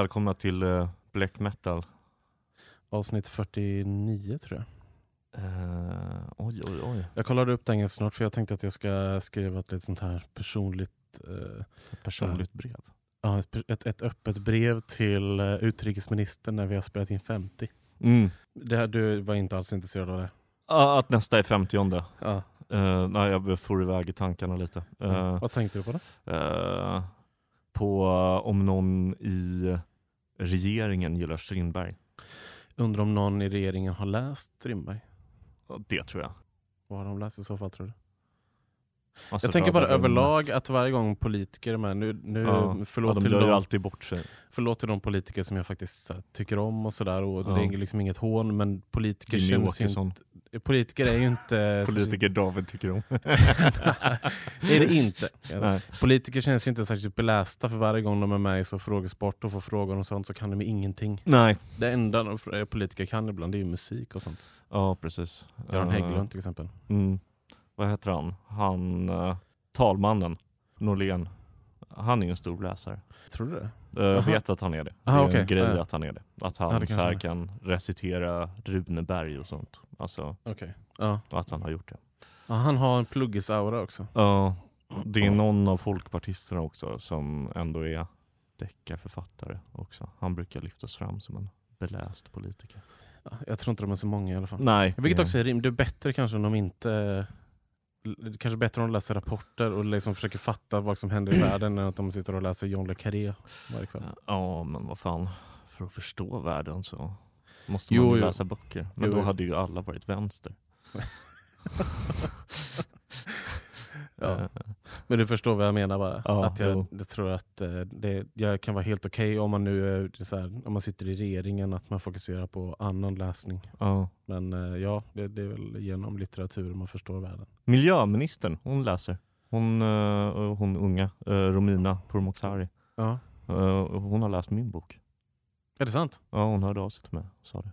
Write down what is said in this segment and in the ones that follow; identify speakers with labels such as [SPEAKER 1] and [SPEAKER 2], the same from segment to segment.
[SPEAKER 1] Välkomna till uh, Black Metal.
[SPEAKER 2] Avsnitt 49 tror jag.
[SPEAKER 1] Uh, oj, oj, oj.
[SPEAKER 2] Jag kollade upp det ganska snart för jag tänkte att jag ska skriva ett lite sånt här personligt... Uh,
[SPEAKER 1] ett personligt brev?
[SPEAKER 2] Ja, ett, ett, ett, öppet brev till uh, utrikesministern när vi har spelat in 50.
[SPEAKER 1] Mm.
[SPEAKER 2] Det här, du var inte alls intresserad av det?
[SPEAKER 1] Ja, att nästa är 50
[SPEAKER 2] Ja.
[SPEAKER 1] Uh, nej, jag får iväg i tankarna lite. Uh,
[SPEAKER 2] mm. Vad tänkte du på då?
[SPEAKER 1] Uh, på om någon i regeringen gillar Strindberg.
[SPEAKER 2] Undrar om någon i regeringen har läst Strindberg?
[SPEAKER 1] Det tror jag.
[SPEAKER 2] Vad har de läst i så fall tror du?
[SPEAKER 1] Alltså,
[SPEAKER 2] jag tänker bara överlag att varje gång politiker är med, nu, nu
[SPEAKER 1] ja.
[SPEAKER 2] förlåt,
[SPEAKER 1] ja, de
[SPEAKER 2] till de,
[SPEAKER 1] alltid bort sig.
[SPEAKER 2] förlåt till de politiker som jag faktiskt här, tycker om och sådär, och
[SPEAKER 1] Ja.
[SPEAKER 2] det är liksom inget hån, men politiker
[SPEAKER 1] Jimmy
[SPEAKER 2] känns ju
[SPEAKER 1] Åkesson.
[SPEAKER 2] inte, Politiker är ju inte...
[SPEAKER 1] Politiker David tycker om.
[SPEAKER 2] det är det inte.
[SPEAKER 1] Nej.
[SPEAKER 2] Politiker känns ju inte särskilt belästa för varje gång de är med i så frågesport och får frågor och sånt så kan de ingenting.
[SPEAKER 1] Nej.
[SPEAKER 2] Det enda de politiker kan ibland det är ju musik och sånt.
[SPEAKER 1] Ja, precis.
[SPEAKER 2] Göran
[SPEAKER 1] Eh,
[SPEAKER 2] Hägglund till exempel.
[SPEAKER 1] Mm. Vad heter han? Han, uh, talmannen, Norlén. Han är ju en stor läsare.
[SPEAKER 2] Tror du det?
[SPEAKER 1] Uh, jag vet att han är det. Det
[SPEAKER 2] Aha,
[SPEAKER 1] är
[SPEAKER 2] okej.
[SPEAKER 1] en grej
[SPEAKER 2] Ja.
[SPEAKER 1] att han är det. Att han
[SPEAKER 2] Ja, det
[SPEAKER 1] så här kan recitera Runeberg och sånt. Alltså
[SPEAKER 2] Okej. Ja.
[SPEAKER 1] att han har gjort det.
[SPEAKER 2] ja. Han har en pluggis-aura också.
[SPEAKER 1] Ja, det är någon av folkpartisterna också som ändå är deckarförfattare också. Han brukar lyftas fram som en beläst politiker.
[SPEAKER 2] Ja, jag tror inte de är så många i alla fall.
[SPEAKER 1] Nej.
[SPEAKER 2] Vilket
[SPEAKER 1] det-
[SPEAKER 2] också är rim. Det är bättre kanske om de inte... Kanske bättre om de läser rapporter och liksom försöker fatta vad som händer i världen än att de sitter och läser John le Carré varje kväll.
[SPEAKER 1] Ja, men vad fan. För att förstå världen så måste
[SPEAKER 2] Jo,
[SPEAKER 1] man
[SPEAKER 2] jo.
[SPEAKER 1] läsa böcker. Men
[SPEAKER 2] Jo,
[SPEAKER 1] då
[SPEAKER 2] jo.
[SPEAKER 1] hade ju alla varit vänster.
[SPEAKER 2] Ja.
[SPEAKER 1] Eh,
[SPEAKER 2] Men du förstår vad jag menar bara?
[SPEAKER 1] Ja,
[SPEAKER 2] att jag, jag tror att eh, det jag kan vara helt okej om man nu här, om man sitter i regeringen, att man fokuserar på annan läsning.
[SPEAKER 1] ja.
[SPEAKER 2] Men eh, ja, det, det är väl genom litteratur man förstår världen.
[SPEAKER 1] Miljöministern, hon läser. Hon, hon unga, Romina Pourmokhtari.
[SPEAKER 2] Ja.
[SPEAKER 1] Hon har läst min bok.
[SPEAKER 2] Är det sant?
[SPEAKER 1] Ja, hon hörde av sig till mig och sa det.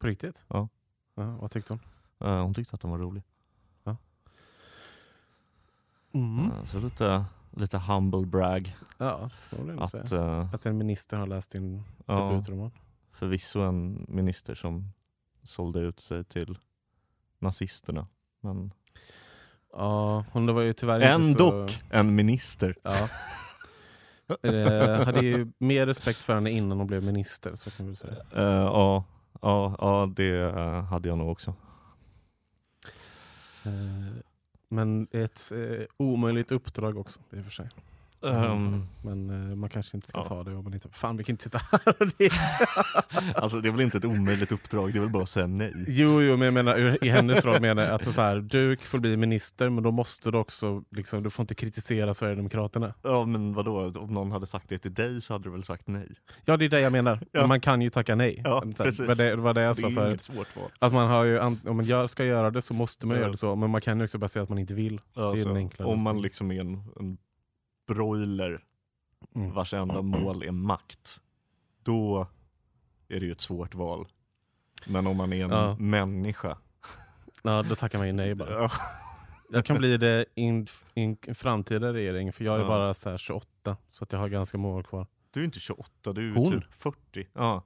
[SPEAKER 2] På riktigt?
[SPEAKER 1] Ja.
[SPEAKER 2] ja vad tyckte hon?
[SPEAKER 1] Hon tyckte att den var rolig.
[SPEAKER 2] Mm.
[SPEAKER 1] Eh, så lite, lite humble brag.
[SPEAKER 2] Ja, ändå säga.
[SPEAKER 1] Att, eh,
[SPEAKER 2] Att en minister har läst din
[SPEAKER 1] ja,
[SPEAKER 2] debutroman.
[SPEAKER 1] förvisso en minister som sålde ut sig till nazisterna. Men
[SPEAKER 2] Ja, hon var ju tyvärr inte
[SPEAKER 1] ändå
[SPEAKER 2] så...
[SPEAKER 1] en minister.
[SPEAKER 2] Ja. Eh, hade ju mer respekt för henne innan hon blev minister, så kan säga.
[SPEAKER 1] Eh, ja, ja, ja, det hade jag nog också.
[SPEAKER 2] Eh, men ett eh, omöjligt uppdrag också i och för sig.
[SPEAKER 1] Ehm,
[SPEAKER 2] Men eh, man kanske inte ska
[SPEAKER 1] Ja.
[SPEAKER 2] ta det om man inte... Fan vi kan inte sitta här och det.
[SPEAKER 1] alltså det är väl inte ett omöjligt uppdrag, det är väl bara att säga nej.
[SPEAKER 2] Jo, jo, men jag menar i hennes roll menar jag att så här, du får bli minister men då måste du också, liksom, du får inte kritisera Sverigedemokraterna.
[SPEAKER 1] Ja men vadå, om någon hade sagt det till dig så hade du väl sagt nej?
[SPEAKER 2] Ja det är det jag menar,
[SPEAKER 1] Ja.
[SPEAKER 2] Man kan ju tacka nej.
[SPEAKER 1] Ja,
[SPEAKER 2] Så
[SPEAKER 1] precis.
[SPEAKER 2] Det, vad det är
[SPEAKER 1] Så
[SPEAKER 2] så
[SPEAKER 1] det är
[SPEAKER 2] för
[SPEAKER 1] inget svårt val.
[SPEAKER 2] att man har ju, om man gör, ska göra det så måste man
[SPEAKER 1] Ja.
[SPEAKER 2] göra det så, men man kan ju också bara säga att man inte vill.
[SPEAKER 1] Alltså,
[SPEAKER 2] den enkla
[SPEAKER 1] om man liksom är en, en broiler
[SPEAKER 2] Mm.
[SPEAKER 1] vars enda mål är makt, då är det ju ett svårt val. Men om man är en
[SPEAKER 2] Ja.
[SPEAKER 1] människa,
[SPEAKER 2] Ja, då tackar man ju nej bara.
[SPEAKER 1] ja,
[SPEAKER 2] Jag kan bli det i en, i en framtida regering, för jag är
[SPEAKER 1] Ja.
[SPEAKER 2] bara så här 28, så att jag har ganska många år kvar.
[SPEAKER 1] du är inte 28, du är
[SPEAKER 2] Hon?
[SPEAKER 1] typ 40. Ja.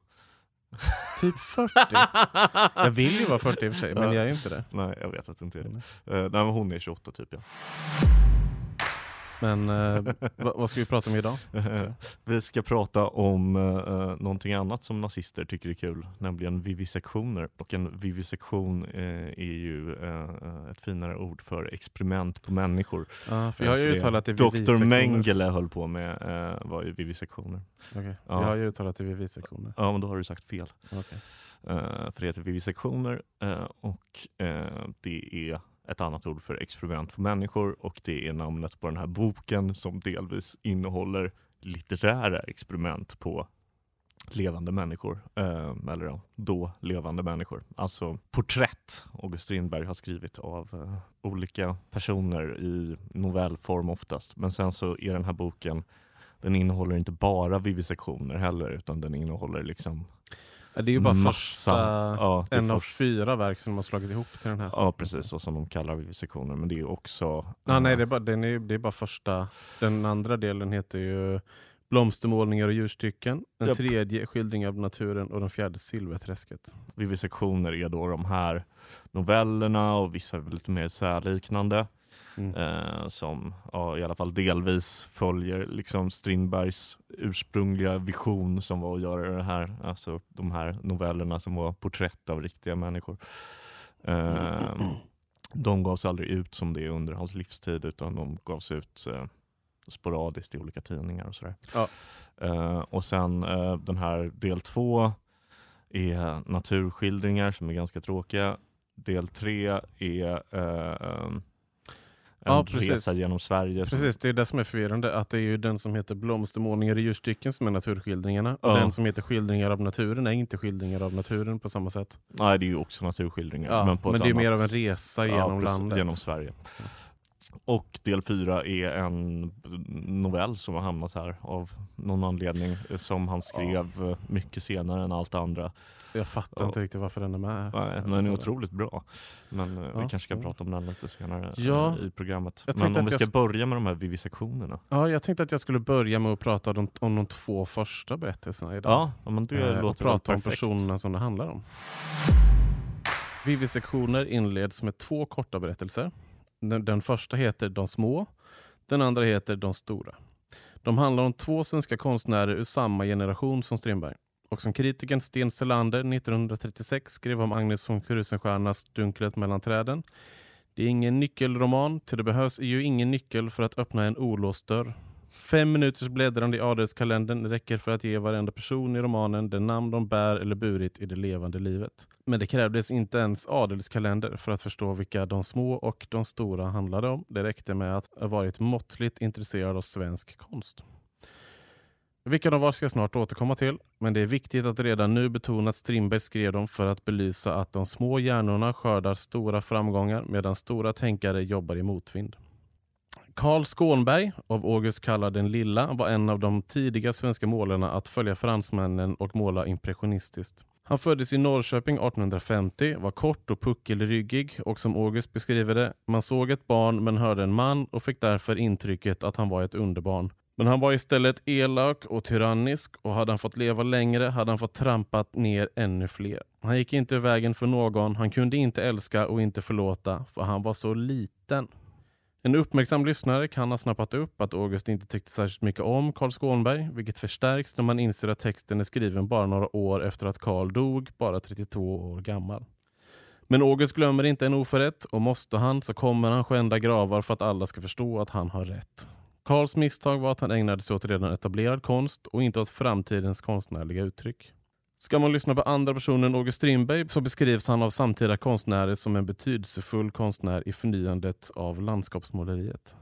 [SPEAKER 2] Typ 40? jag vill ju vara 40 i och för sig, men
[SPEAKER 1] Ja.
[SPEAKER 2] jag är ju inte det.
[SPEAKER 1] Nej, jag vet att du inte är det.
[SPEAKER 2] Mm.
[SPEAKER 1] Eh, nej, men hon är 28 typ ja.
[SPEAKER 2] Men eh, vad, ska vi prata om idag?
[SPEAKER 1] Vi ska prata om uh, någonting annat som nazister tycker är kul, nämligen vivisektioner. Och en vivisektion eh, är ju eh, ett finare ord för experiment på människor.
[SPEAKER 2] Ja, för jag har ju
[SPEAKER 1] Så det
[SPEAKER 2] uttalat det
[SPEAKER 1] Dr. Mengele höll på med eh, var ju vivisektioner.
[SPEAKER 2] Okej,
[SPEAKER 1] Ja.
[SPEAKER 2] Jag har ju uttalat det vivisektioner.
[SPEAKER 1] Ja, men då har du sagt fel. Eh, för det heter vivisektioner eh, och eh, det är ett annat ord för experiment på människor och det är namnet på den här boken som delvis innehåller litterära experiment på levande människor, eh, eller ja, då levande människor. Alltså porträtt August Strindberg har skrivit av eh, olika personer i novellform oftast. Men sen så är den här boken, den innehåller inte bara vivisektioner heller utan den innehåller liksom
[SPEAKER 2] Ja, Det är ju bara
[SPEAKER 1] massa,
[SPEAKER 2] första,
[SPEAKER 1] ja,
[SPEAKER 2] en av
[SPEAKER 1] först-
[SPEAKER 2] fyra verk som de har slagit ihop till den här.
[SPEAKER 1] Ja precis, så som de kallar vivisektioner. Men det är också...
[SPEAKER 2] Ja, nej, det är, bara, den är, det är bara första. Den andra delen heter ju blomstermålningar och djurstycken. Den
[SPEAKER 1] Japp.
[SPEAKER 2] tredje skildring av naturen och den fjärde Silverträsket.
[SPEAKER 1] Vivisektioner är då de här novellerna och vissa är lite mer särliknande.
[SPEAKER 2] Mm.
[SPEAKER 1] eh, som ja, i alla fall delvis följer liksom Strindbergs ursprungliga vision som var att göra det här, alltså de här novellerna som var porträtt av riktiga människor. Eh, de gavs aldrig ut som det under hans livstid utan de gavs ut eh, sporadiskt i olika tidningar och sådär.
[SPEAKER 2] Ja.
[SPEAKER 1] Eh, och sen eh, den här del två är naturskildringar som är ganska tråkiga. Del tre är eh, en
[SPEAKER 2] Ja, precis.
[SPEAKER 1] resa genom Sverige.
[SPEAKER 2] Precis, det är det som är förvirrande. Att det är ju den som heter Blomstermålningar i djurstycken som är naturskildringarna. Och
[SPEAKER 1] Ja.
[SPEAKER 2] den som heter Skildringar av naturen är inte skildringar av naturen på samma sätt.
[SPEAKER 1] Nej, det är ju också naturskildringar.
[SPEAKER 2] Ja,
[SPEAKER 1] men på
[SPEAKER 2] men det är
[SPEAKER 1] annat...
[SPEAKER 2] mer av en resa genom
[SPEAKER 1] precis,
[SPEAKER 2] landet.
[SPEAKER 1] Genom Sverige. Och del fyra är en novell som har hamnat här av någon anledning eh, som han skrev eh, mycket senare än allt andra.
[SPEAKER 2] Jag fattar
[SPEAKER 1] Ja.
[SPEAKER 2] inte riktigt varför den är med.
[SPEAKER 1] Nej, Den är otroligt bra. Men eh, vi
[SPEAKER 2] Ja,
[SPEAKER 1] kanske kan
[SPEAKER 2] ja.
[SPEAKER 1] prata om den lite senare
[SPEAKER 2] Ja,
[SPEAKER 1] eh, i programmet. Men om vi ska
[SPEAKER 2] jag
[SPEAKER 1] börja med de här vivisektionerna.
[SPEAKER 2] Ja, jag tänkte att jag skulle börja med att prata om, om de två första berättelserna idag.
[SPEAKER 1] Ja, ja, men det
[SPEAKER 2] Eh,
[SPEAKER 1] låter
[SPEAKER 2] prata om personerna som det handlar om. Vivisektioner inleds med två korta berättelser. Den, den första heter De små, den andra heter De stora. De handlar om två svenska konstnärer ur samma generation som Strindberg. Och som kritikern Sten Selander 1936 skrev om Agnes von Krusenstjernas Dunklet mellan träden. Det är ingen nyckelroman, till det behövs ju ingen nyckel för att öppna en olåst dörr. Fem minuters bläddrande i adelskalendern räcker för att ge varenda person i romanen det namn de bär eller burit i det levande livet. Men det krävdes inte ens adelskalender för att förstå vilka de små och de stora handlade om. Det räckte med att ha varit måttligt intresserad av svensk konst. Vilka de var ska jag snart återkomma till, men det är viktigt att redan nu betona att Strindberg skrev dem för att belysa att de små hjärnorna skördar stora framgångar medan stora tänkare jobbar i motvind. Karl Skånberg, av August kallad den lilla, var en av de tidiga svenska målarna att följa fransmännen och måla impressionistiskt. Han föddes i Norrköping 1850, var kort och puckelryggig och som August beskriver det, man såg ett barn men hörde en man och fick därför intrycket att han var ett underbarn. Men han var istället elak och tyrannisk och hade han fått leva längre hade han fått trampat ner ännu fler. Han gick inte i vägen för någon, han kunde inte älska och inte förlåta för han var så liten. En uppmärksam lyssnare kan ha snappat upp att August inte tyckte särskilt mycket om Carl Skånberg, vilket förstärks när man inser att texten är skriven bara några år efter att Carl dog, bara 32 år gammal. Men August glömmer inte en oförrätt och måste han så kommer han skända gravar för att alla ska förstå att han har rätt. Karls misstag var att han ägnade sig åt redan etablerad konst och inte åt framtidens konstnärliga uttryck. Ska man lyssna på andra personen än August Strindberg så beskrivs han av samtida konstnärer som en betydelsefull konstnär i förnyandet av landskapsmåleriet.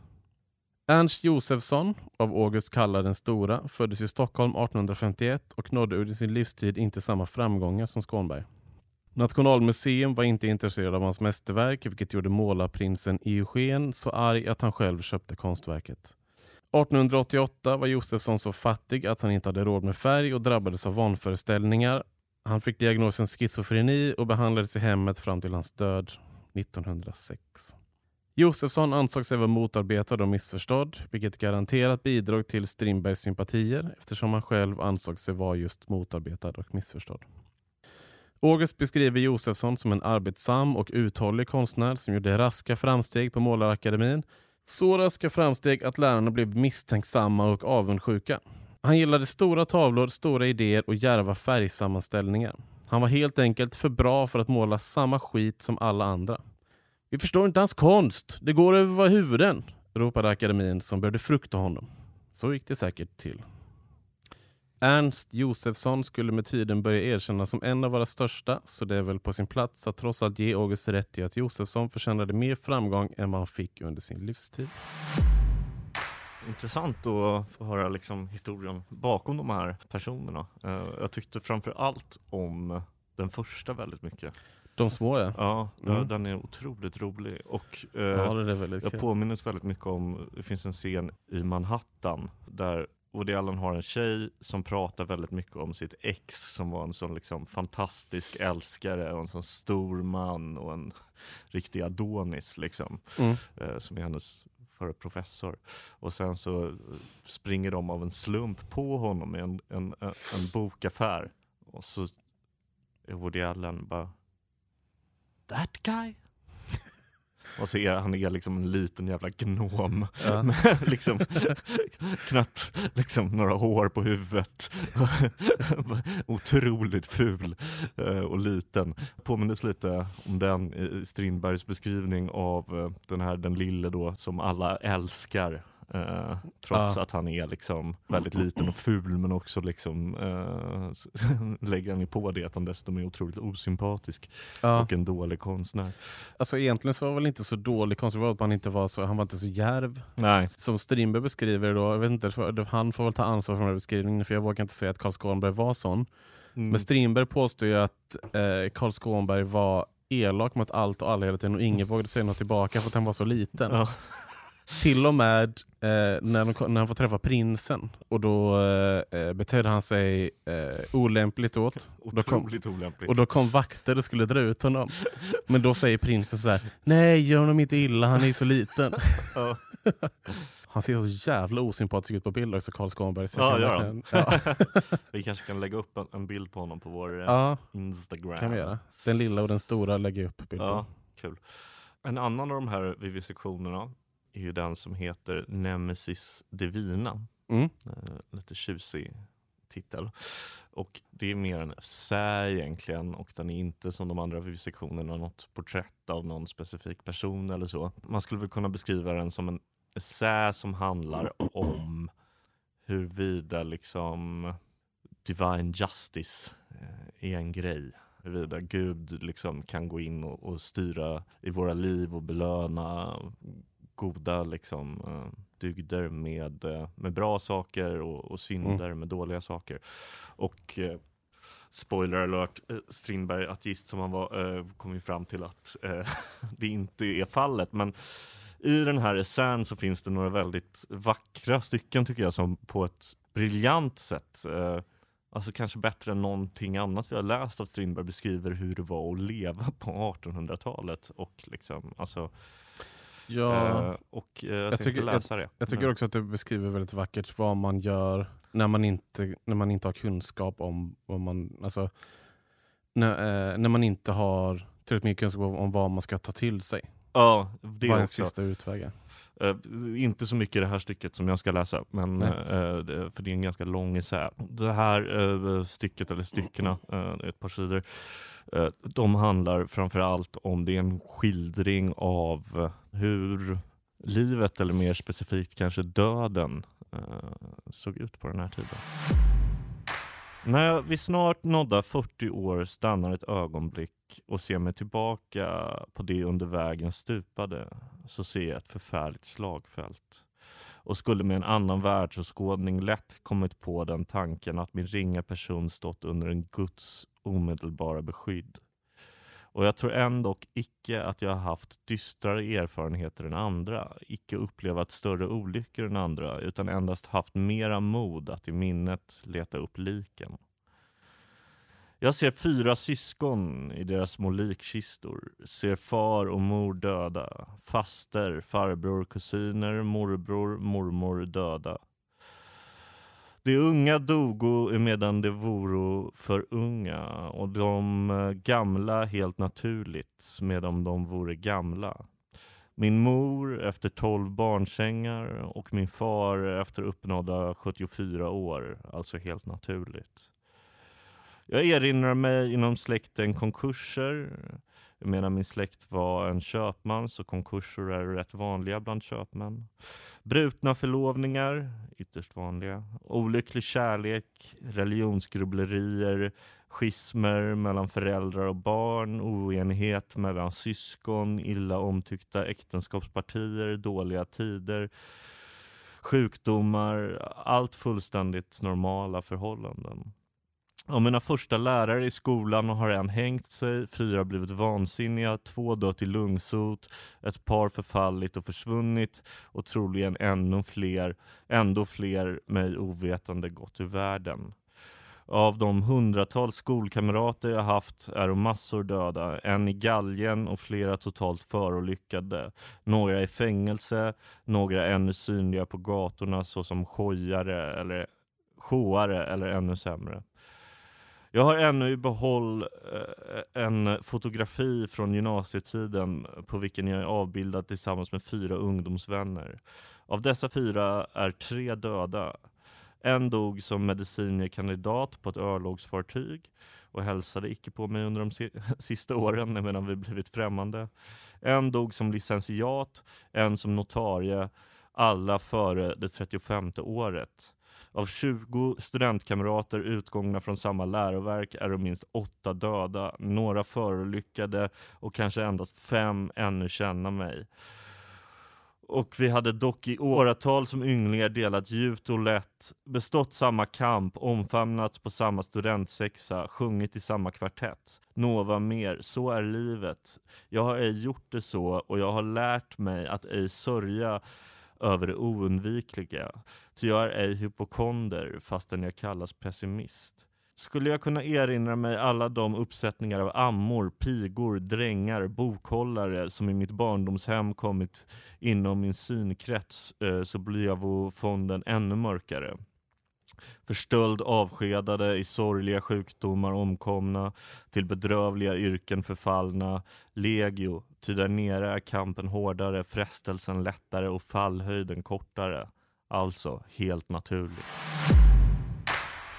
[SPEAKER 2] Ernst Josefsson, av August kallad den stora, föddes i Stockholm 1851 och nådde under sin livstid inte samma framgångar som Skånberg. Nationalmuseum var inte intresserad av hans mästerverk vilket gjorde målarprinsen Eugen så arg att han själv köpte konstverket. 1888 var Josefsson så fattig att han inte hade råd med färg och drabbades av vanföreställningar. Han fick diagnosen schizofreni och behandlades i hemmet fram till hans död 1906. Josefsson ansåg sig vara motarbetad och missförstådd, vilket garanterat bidrog till Strindbergs sympatier eftersom han själv ansåg sig vara just motarbetad och missförstådd. August beskriver Josefsson som en arbetsam och uthållig konstnär som gjorde raska framsteg på Målarakademin. Så raska framsteg att lärarna blev misstänksamma och avundsjuka. Han gillade stora tavlor, stora idéer och djärva färgsammanställningar. Han var helt enkelt för bra för att måla samma skit som alla andra. Vi förstår inte hans konst. Det går över våra huvuden, ropade akademin som började frukta honom. Så gick det säkert till. Ernst Josefsson skulle med tiden börja erkännas som en av våra största, så det är väl på sin plats att trots allt ge August rätt i att Josefsson förtjänade mer framgång än vad han fick under sin livstid.
[SPEAKER 1] Intressant att få höra liksom historien bakom de här personerna. Eh, jag tyckte framför allt om den första väldigt mycket.
[SPEAKER 2] De små ja.
[SPEAKER 1] Ja,
[SPEAKER 2] Mm.
[SPEAKER 1] den är otroligt rolig och eh,
[SPEAKER 2] Ja,
[SPEAKER 1] jag
[SPEAKER 2] kul.
[SPEAKER 1] påminns väldigt mycket om, det finns en scen i Manhattan där Woody Allen har en tjej som pratar väldigt mycket om sitt ex som var en sån liksom fantastisk älskare och en sån stor man och en riktig Adonis liksom.
[SPEAKER 2] Mm.
[SPEAKER 1] Eh, som är hennes för professor. Och sen så springer de av en slump på honom i en, en, en, en bokaffär. Och så är Woody Allen bara That guy? Och så är han är liksom en liten jävla gnom
[SPEAKER 2] Ja.
[SPEAKER 1] med liksom, knappt liksom, några hår på huvudet. Otroligt ful eh, och liten. Påminner lite om den i Strindbergs beskrivning av eh, den här den lille då som alla älskar. Eh, trots
[SPEAKER 2] Ja.
[SPEAKER 1] att han är liksom väldigt liten och ful men också liksom eh, lägger han ju på det att han dessutom är otroligt osympatisk
[SPEAKER 2] Ja.
[SPEAKER 1] och en dålig konstnär.
[SPEAKER 2] Alltså egentligen så var väl inte så dålig konservat, han inte var så, han var inte så järv.
[SPEAKER 1] Nej,
[SPEAKER 2] Som Strindberg beskriver då, jag vet inte, han får väl ta ansvar för den här beskrivningen för jag vågar inte säga att Karl Skånberg var sån.
[SPEAKER 1] mm.
[SPEAKER 2] Men Strindberg påstår ju att eh, Karl Skånberg var elak mot allt och alla hela tiden och ingen vågade säga något tillbaka för att han var så liten.
[SPEAKER 1] ja.
[SPEAKER 2] Till och med eh, när, de, när han får träffa prinsen och då eh, betedde han sig eh, olämpligt åt. Då kom-
[SPEAKER 1] olämpligt.
[SPEAKER 2] Och då kom vakter och skulle dra ut honom. Men då säger prinsen så här: nej gör honom inte illa, han är så liten.
[SPEAKER 1] Ja.
[SPEAKER 2] Han ser så jävla osympatisk ut på bild också, Karl Skånberg. Så
[SPEAKER 1] Ja, gör han.
[SPEAKER 2] ja.
[SPEAKER 1] Vi kanske kan lägga upp en, en bild på honom på vår eh,
[SPEAKER 2] ja,
[SPEAKER 1] Instagram.
[SPEAKER 2] kan vi göra. Den lilla och den stora lägger upp bild på.
[SPEAKER 1] Ja, kul. En annan av de här vivisektionerna är ju den som heter Nemesis Divina.
[SPEAKER 2] Mm.
[SPEAKER 1] Eh, lite tjusig titel. Och det är mer en essä egentligen och den är inte som de andra vivisektionerna något porträtt av någon specifik person eller så. Man skulle väl kunna beskriva den som en essä som handlar om huruvida liksom divine justice eh, är en grej. Huruvida Gud liksom kan gå in och, och styra i våra liv och belöna goda liksom, eh, dygder med, eh, med bra saker och, och synder med dåliga saker. Och eh, spoiler alert, Strindberg, ateist som han var, kom ju fram till att det inte är fallet. Men i den här essän så finns det några väldigt vackra stycken tycker jag som på ett briljant sätt eh, Alltså kanske bättre än någonting annat vi har läst av Strindberg beskriver hur det var att leva på 1800-talet och liksom, alltså,
[SPEAKER 2] Ja,
[SPEAKER 1] eh, och eh, jag,
[SPEAKER 2] Jag tycker-
[SPEAKER 1] läsa det.
[SPEAKER 2] jag tycker också att det beskriver väldigt vackert vad man gör när man inte, när man inte har kunskap om vad man... Alltså, när, eh, när man inte har tillräckligt mycket kunskap om, vad man ska ta till sig.
[SPEAKER 1] Ja, det
[SPEAKER 2] vad en
[SPEAKER 1] också.
[SPEAKER 2] sista utväg
[SPEAKER 1] Eh, inte så mycket det här stycket som jag ska läsa, men, det, för det är en ganska lång essä. Det här eh, stycket, eller styckena, ett par sidor, de handlar framför allt om, det är en skildring av hur livet, eller mer specifikt kanske döden, såg ut på den här tiden. När vi snart nådda 40 år stannar ett ögonblick och ser mig tillbaka på det under vägen stupade så ser jag ett förfärligt slagfält och skulle med en annan världsåskådning lätt kommit på den tanken att min ringa person stått under en Guds omedelbara beskydd. Och jag tror ändå icke att jag har haft dystrare erfarenheter än andra, icke upplevat större olyckor än andra, utan endast haft mera mod att i minnet leta upp liken. Jag ser fyra syskon i deras små likkistor, ser far och mor döda, faster, farbror, kusiner, morbror, mormor döda. De unga dogo medan de voro för unga och de eh, gamla helt naturligt medan de vore gamla. Min mor efter 12 barnsängar och min far efter uppnådda 74 år, alltså helt naturligt. Jag erinrar mig inom släkten konkurser. Jag menar min släkt var en köpman så konkurser är rätt vanliga bland köpmän. Brutna förlovningar, ytterst vanliga. Olycklig kärlek, religionsgrubblerier, schismer mellan föräldrar och barn, oenighet mellan syskon, illa omtyckta äktenskapspartier, dåliga tider, sjukdomar, allt fullständigt normala förhållanden. Av mina första lärare i skolan har en hängt sig, fyra blivit vansinniga, två dött i lungsot, ett par förfallit och försvunnit och troligen ännu fler, ändå fler mig ovetande gått ur världen. Av de hundratals skolkamrater jag haft är massor döda. En i galgen och flera totalt förolyckade. Några i fängelse, några ännu synliga på gatorna såsom skojare eller sjåare eller ännu sämre. Jag har ännu i behåll eh, en fotografi från gymnasietiden på vilken jag är avbildad tillsammans med fyra ungdomsvänner. Av dessa fyra är tre döda. En dog som medicinkandidat på ett örlogsfartyg och hälsade icke på mig under de sista åren medan vi blivit främmande. En dog som licentiat, en som notarie, alla före det 35 året. Av 20 studentkamrater utgångna från samma läroverk är det minst åtta döda, några förolyckade och kanske endast fem ännu känna mig. Och vi hade dock i åratal som ynglingar delat djupt och lätt, bestått samma kamp, omfamnats på samma studentsexa, sjungit i samma kvartett. Nova mer, så är livet. Jag har ej gjort det så och jag har lärt mig att ej sörja över det oundvikliga. Ty jag är ej hypokonder fastän jag kallas pessimist. Skulle jag kunna erinra mig alla de uppsättningar av ammor, pigor, drängar, bokhållare som i mitt barndomshem kommit inom min synkrets eh, så blir jag fonden ännu mörkare. För stöld avskedade, i sorgliga sjukdomar omkomna, till bedrövliga yrken förfallna, legio, ty där nere är kampen hårdare, frestelsen lättare och fallhöjden kortare. Alltså helt naturligt.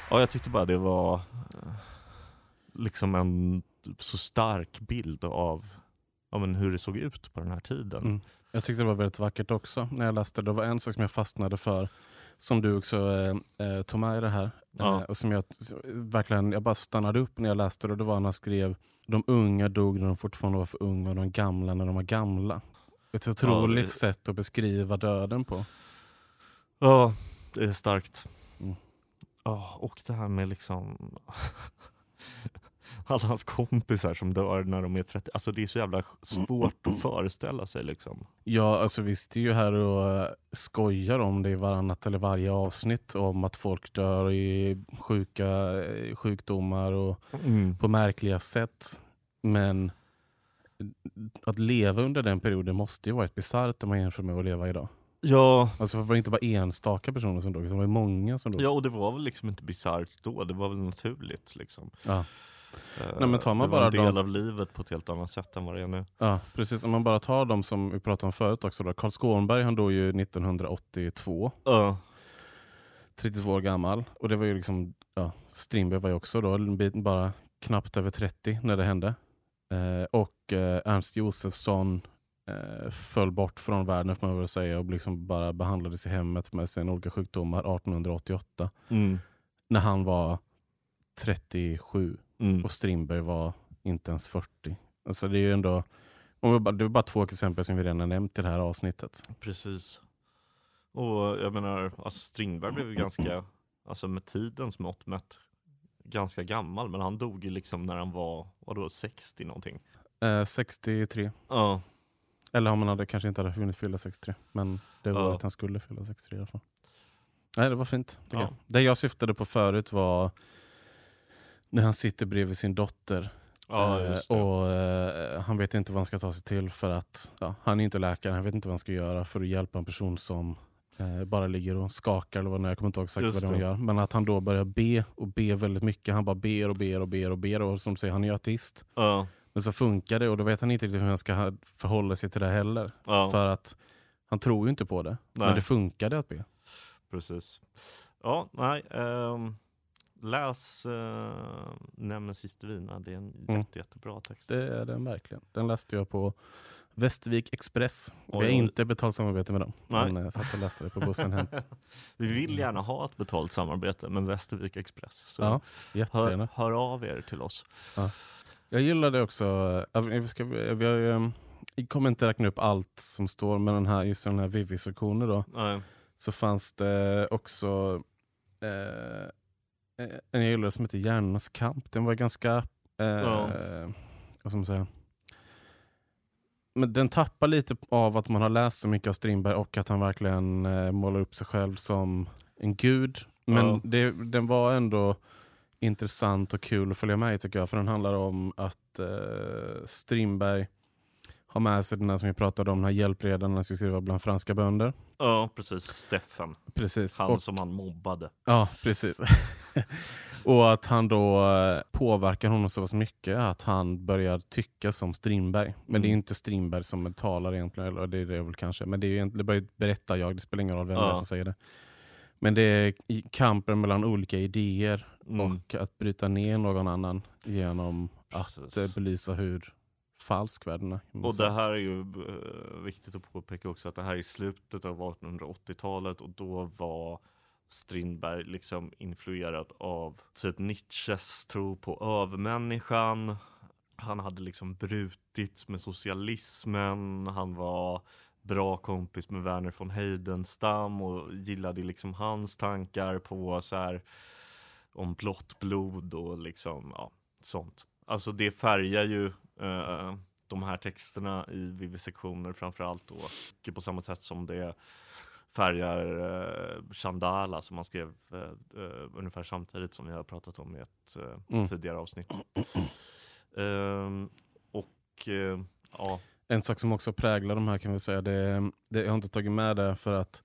[SPEAKER 1] Ja, jag tyckte bara det var eh, liksom en så stark bild av ja, men hur det såg ut på den här tiden. Mm.
[SPEAKER 2] Jag tyckte det var väldigt vackert också när jag läste. Det var en sak som jag fastnade för som du också eh, eh, tog med i det här. Ja. Eh, och som jag verkligen, jag bara stannade upp när jag läste det. Och det var när han skrev de unga dog när de fortfarande var för unga och de gamla när de var gamla. Ett otroligt ja, det... sätt att beskriva döden på.
[SPEAKER 1] Ja, det är starkt. Mm. Ja, och det här med liksom alla hans kompisar som dör när de är 30. Alltså det är så jävla svårt att föreställa sig liksom.
[SPEAKER 2] Ja, alltså vi sitter ju här och eh, skojar om det i varannat eller varje avsnitt om att folk dör i sjuka eh, sjukdomar och mm. på märkliga sätt. Men att leva under den perioden måste ju varit bisarrt om man jämför med att leva idag.
[SPEAKER 1] Ja.
[SPEAKER 2] Alltså det var inte bara enstaka personer som dog, det var många som dog.
[SPEAKER 1] Ja, och det var väl liksom inte bisarrt då, det var väl naturligt liksom.
[SPEAKER 2] Ja.
[SPEAKER 1] Nej, men tar man det var bara en del de... av livet på ett helt annat sätt än vad det är nu.
[SPEAKER 2] Ja, precis. Om man bara tar de som vi pratade om förut också. Då. Carl Skånberg han dog ju 1982.
[SPEAKER 1] Uh.
[SPEAKER 2] 32 år gammal. Och det var ju liksom, ja, Strindberg var ju också då bara knappt över 30 när det hände. Eh, och eh, Ernst Josefsson eh, föll bort från världen får man väl säga och liksom bara behandlades i hemmet med sina olika sjukdomar 1888.
[SPEAKER 1] Mm.
[SPEAKER 2] När han var 37. Mm. Och Strindberg var inte ens 40. Alltså det är ju ändå, det är bara två exempel som vi redan har nämnt i det här avsnittet.
[SPEAKER 1] Precis. Och jag menar, alltså Strindberg blev ju ganska, alltså med tidens mått mätt, ganska gammal. Men han dog ju liksom när han var, vadå, 60 någonting?
[SPEAKER 2] Eh, 63.
[SPEAKER 1] Ja.
[SPEAKER 2] Eller om han hade, kanske inte hade hunnit fylla 63. Men det var ja. att han skulle fylla 63 i alla fall. Nej, det var fint. Ja. Jag. Det jag syftade på förut var när han sitter bredvid sin dotter.
[SPEAKER 1] Ja,
[SPEAKER 2] eh, och eh, Han vet inte vad han ska ta sig till för att ja, han är inte läkare. Han vet inte vad han ska göra för att hjälpa en person som eh, bara ligger och skakar. Eller vad, jag kommer inte ihåg exakt just vad det gör. Men att han då börjar be och be väldigt mycket. Han bara ber och ber och ber och ber. Och som säger, han är artist.
[SPEAKER 1] Ja.
[SPEAKER 2] Men så funkar det och då vet han inte riktigt hur han ska förhålla sig till det heller. För att han tror ju inte på det. Nej. Men det funkade att be.
[SPEAKER 1] Precis. Ja, nej. Um läs uh, Nemesis Divina. Det är en mm. jätte, jättebra text.
[SPEAKER 2] Det är den verkligen. Den läste jag på Västervik Express. Vi har inte betalt samarbete med dem. Nej. Men jag satt och läste det på bussen hem.
[SPEAKER 1] Vi vill gärna ha ett betalt samarbete med Västervik Express. Så
[SPEAKER 2] ja,
[SPEAKER 1] hör, hör, av er till oss.
[SPEAKER 2] Ja. Jag gillade också, vi, ska, vi har ju, jag kommer inte räkna upp allt som står med den här, just den här Vivi-sektionen då.
[SPEAKER 1] Nej.
[SPEAKER 2] Så fanns det också eh, Eh, en jag gillade som heter Hjärnornas kamp. Den var ganska, eh, ja. vad ska man säga? Men den tappar lite av att man har läst så mycket av Strindberg och att han verkligen eh, målar upp sig själv som en gud. Men ja. det, den var ändå intressant och kul att följa med i tycker jag. För den handlar om att eh, Strindberg har med sig den här som vi pratade om, den här hjälpredaren han ska skriva bland franska bönder.
[SPEAKER 1] Ja, precis. Steffen.
[SPEAKER 2] Precis.
[SPEAKER 1] Han
[SPEAKER 2] och,
[SPEAKER 1] som han mobbade.
[SPEAKER 2] ja, precis. och att han då eh, påverkar honom så pass mycket att han börjar tycka som Strindberg. Men det är
[SPEAKER 1] Mm.
[SPEAKER 2] inte Strindberg som talar egentligen, eller det är det väl kanske. Men det är ju egentligen, bara berättar jag, det spelar ingen roll vem det är
[SPEAKER 1] Ja.
[SPEAKER 2] som säger det. Men det är kampen mellan olika idéer
[SPEAKER 1] Mm.
[SPEAKER 2] och att bryta ner någon annan genom att
[SPEAKER 1] Precis.
[SPEAKER 2] eh, belysa hur falsk världen är. kan man
[SPEAKER 1] Och det här är ju eh, viktigt att påpeka också att det här är i slutet av 1880-talet och då var Strindberg liksom influerad av typ Nietzsches tro på övermänniskan. Han hade liksom brutit med socialismen, han var bra kompis med Werner von Heidenstam och gillade liksom hans tankar på så här om blått blod och liksom ja, sånt. Alltså det färgar ju eh, de här texterna i vivisektioner framförallt då. Och på samma sätt som det färgar eh, Chandala som han skrev eh, eh, ungefär samtidigt som vi har pratat om i ett eh,
[SPEAKER 2] Mm.
[SPEAKER 1] tidigare avsnitt. Ehm, och eh, ja,
[SPEAKER 2] En sak som också präglar de här kan vi säga, det, det, jag har inte tagit med det för att